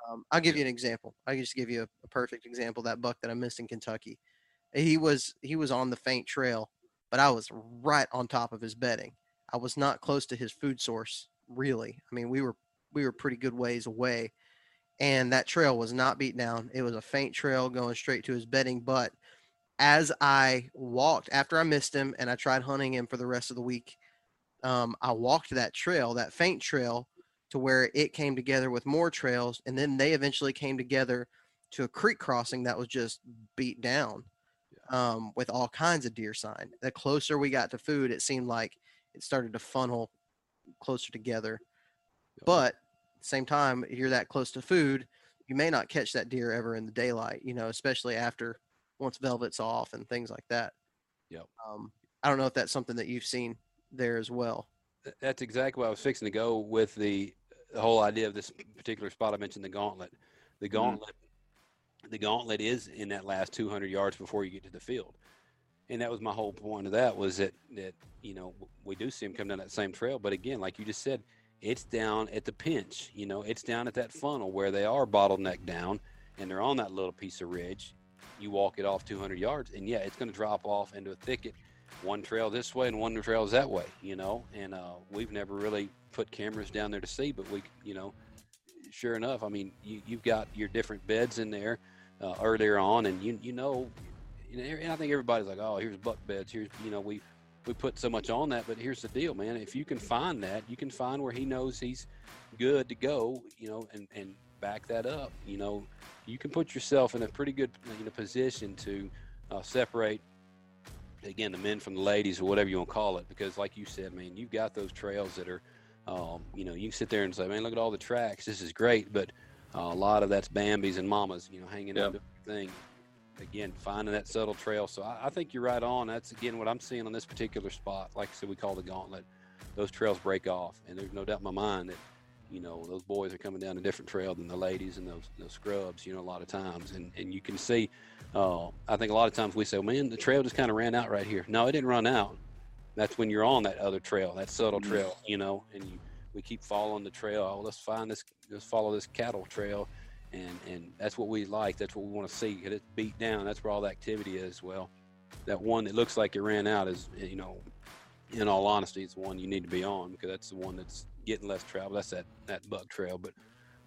um, I'll give you an example. I can just give you a, a perfect example. That buck that I missed in Kentucky, he was he was on the faint trail, but I was right on top of his bedding. I was not close to his food source, really. I mean, we were we were pretty good ways away, and that trail was not beat down. It was a faint trail going straight to his bedding. But as I walked after I missed him, and I tried hunting him for the rest of the week, um, I walked that trail, that faint trail, to where it came together with more trails and then they eventually came together to a creek crossing that was just beat down um, with all kinds of deer sign the closer we got to food it seemed like it started to funnel closer together but at the same time if you're that close to food you may not catch that deer ever in the daylight you know especially after once velvet's off and things like that Yep. um, i don't know if that's something that you've seen there as well That's exactly what I was fixing to go with the, the whole idea of this particular spot. I mentioned the gauntlet. The gauntlet, the gauntlet is in that last 200 yards before you get to the field, and that was my whole point of that was that that you know we do see them come down that same trail, but again, like you just said, it's down at the pinch. You know, it's down at that funnel where they are bottlenecked down, and they're on that little piece of ridge. You walk it off 200 yards, and yeah, it's going to drop off into a thicket one trail this way and one trail is that way, you know. And uh, we've never really put cameras down there to see, but we, you know, sure enough, I mean, you, you've got your different beds in there uh, earlier on, and you you know, you know, and I think everybody's like, oh, here's buck beds, here's you know, we we put so much on that, but here's the deal, man. If you can find that, you can find where he knows he's good to go, you know, and and back that up, you know, you can put yourself in a pretty good you know position to uh, separate again the men from the ladies or whatever you want to call it because like you said man you've got those trails that are um, you know you can sit there and say man look at all the tracks this is great but uh, a lot of that's bambies and mamas you know hanging to thing again finding that subtle trail so I, I think you're right on that's again what i'm seeing on this particular spot like i said we call the gauntlet those trails break off and there's no doubt in my mind that you know those boys are coming down a different trail than the ladies and those, those scrubs you know a lot of times and, and you can see uh, I think a lot of times we say, man, the trail just kind of ran out right here. No, it didn't run out. That's when you're on that other trail, that subtle Mhm. trail, you know, and you we keep following the trail. Oh, let's find this, let's follow this cattle trail, and and that's what we like. That's what we want to see. Get it beat down. That's where all the activity is. Well, that one that looks like it ran out is, you know, in all honesty, it's the one you need to be on because that's the one that's getting less travel. That's that that buck trail. But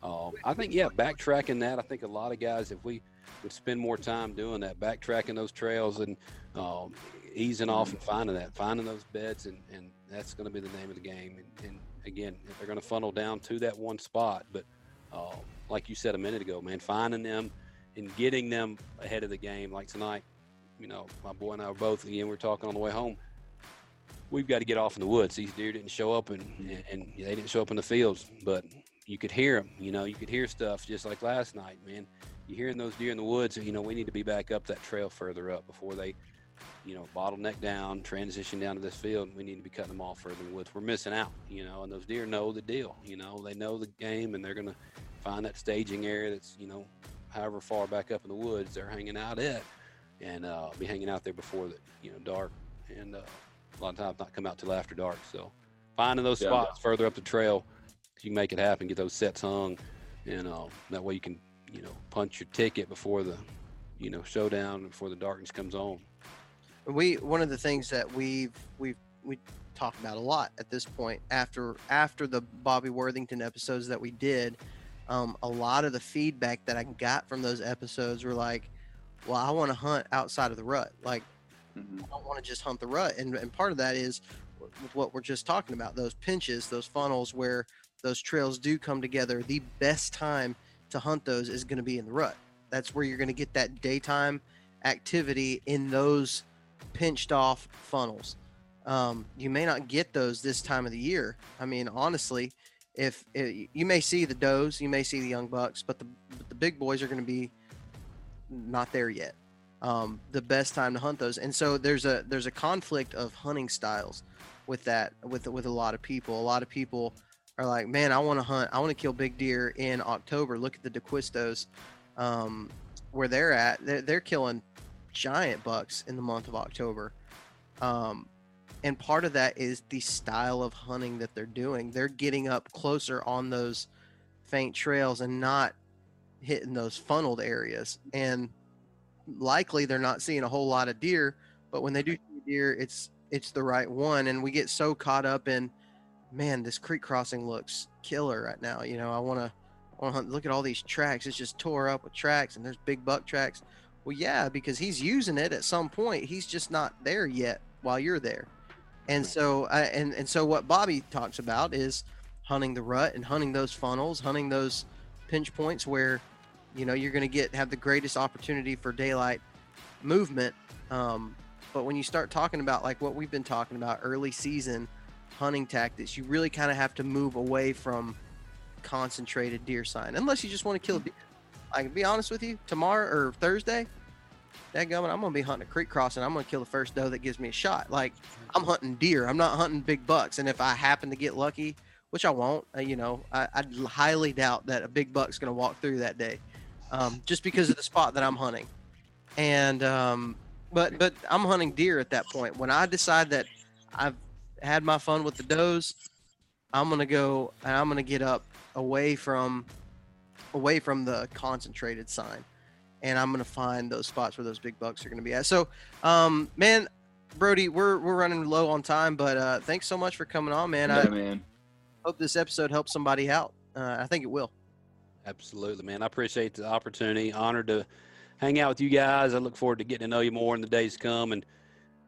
um, I think yeah, backtracking that. I think a lot of guys, if we would spend more time doing that, backtracking those trails and um, easing off and finding that, finding those beds, and, and that's going to be the name of the game. And, and again, they're going to funnel down to that one spot. But uh, like you said a minute ago, man, finding them and getting them ahead of the game. Like tonight, you know, my boy and I were both again. We were talking on the way home. We've got to get off in the woods. These deer didn't show up, and, and, and they didn't show up in the fields, but you could hear them. You know, you could hear stuff just like last night, man you're hearing those deer in the woods, you know, we need to be back up that trail further up before they, you know, bottleneck down, transition down to this field. We need to be cutting them off further in the woods. We're missing out, you know, and those deer know the deal. You know, they know the game and they're going to find that staging area that's, you know, however far back up in the woods they're hanging out at and uh, be hanging out there before the, you know, dark. And uh, a lot of times not come out till after dark. So finding those Yeah. spots further up the trail, you can make it happen, get those sets hung. And uh, that way you can you know, punch your ticket before the, you know, showdown before the darkness comes on. We one of the things that we've we've we talk about a lot at this point after after the Bobby Worthington episodes that we did um, a lot of the feedback that I got from those episodes were like well I want to hunt outside of the rut like Mhm. I don't want to just hunt the rut and, and part of that is with what we're just talking about those pinches those funnels where those trails do come together, the best time to hunt those is going to be in the rut. That's where you're going to get that daytime activity in those pinched off funnels. Um, you may not get those this time of the year. I mean, honestly, if you may see the does, you may see the young bucks, but the but the big boys are going to be not there yet. Um, the best time to hunt those, and so there's a there's a conflict of hunting styles with that with with a lot of people. A lot of people are like, man, I want to hunt, I want to kill big deer in October. Look at the DeQuistos, um, where they're at. They're, they're killing giant bucks in the month of October. Um, and part of that is the style of hunting that they're doing. They're getting up closer on those faint trails and not hitting those funneled areas. And likely they're not seeing a whole lot of deer, but when they do see deer, it's it's the right one. And we get so caught up in, man, this creek crossing looks killer right now. You know, I want to. Look at all these tracks. It's just tore up with tracks, and there's big buck tracks. Well, yeah, because he's using it at some point. He's just not there yet while you're there. And so, uh, and and so, what Bobby talks about is hunting the rut and hunting those funnels, hunting those pinch points where, you know, you're going to get have the greatest opportunity for daylight movement. Um, but when you start talking about like what we've been talking about, early season hunting tactics, you really kind of have to move away from concentrated deer sign, unless you just want to kill a deer. I can be honest with you, tomorrow or Thursday, that Dadgummit, I'm gonna be hunting a creek crossing. I'm gonna kill the first doe that gives me a shot. Like I'm hunting deer. I'm not hunting big bucks. And if I happen to get lucky, which I won't, uh, you know, I, I highly doubt that a big buck's gonna walk through that day, um, just because of the spot that I'm hunting. And um, but but I'm hunting deer at that point. When I decide that I've had my fun with the does, I'm gonna go and I'm gonna get up away from away from the concentrated sign and I'm gonna find those spots where those big bucks are gonna be at. So, um, man, Brody, we're we're running low on time, but uh, thanks so much for coming on, man. Yeah, I man. hope this episode helps somebody out. Uh, I think it will. Absolutely, man. I appreciate the opportunity. Honored to hang out with you guys. I look forward to getting to know you more in the days to come and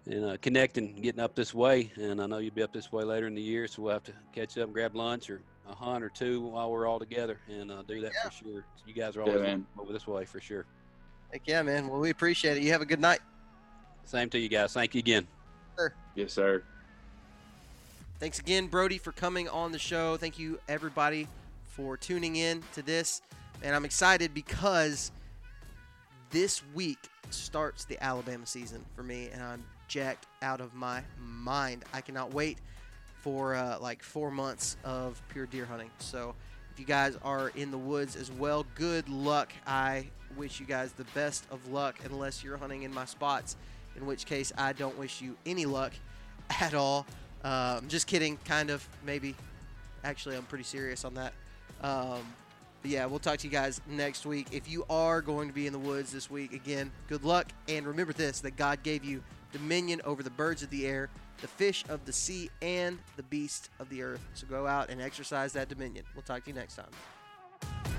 and uh, connecting, getting up this way. And I know you'll be up this way later in the year, so we'll have to catch up and grab lunch or a hunt or two while we're all together and uh, do that Yeah. for sure. You guys are always man. over this way for sure. Heck yeah, man. Well, we appreciate it. You have a good night. Same to you guys. Thank you again. Yes, sir. Thanks again, Brody, for coming on the show. Thank you, everybody, for tuning in to this. And I'm excited because this week starts the Alabama season for me, and I'm jacked out of my mind. I cannot wait for uh, like four months of pure deer hunting. So, if you guys are in the woods as well, good luck. I wish you guys the best of luck, unless you're hunting in my spots, in which case I don't wish you any luck at all. I'm just kidding, kind of, maybe. Actually, I'm pretty serious on that. Um, but yeah, we'll talk to you guys next week. If you are going to be in the woods this week, again, good luck. And remember this that God gave you dominion over the birds of the air, the fish of the sea, and the beast of the earth. So go out and exercise that dominion. We'll talk to you next time.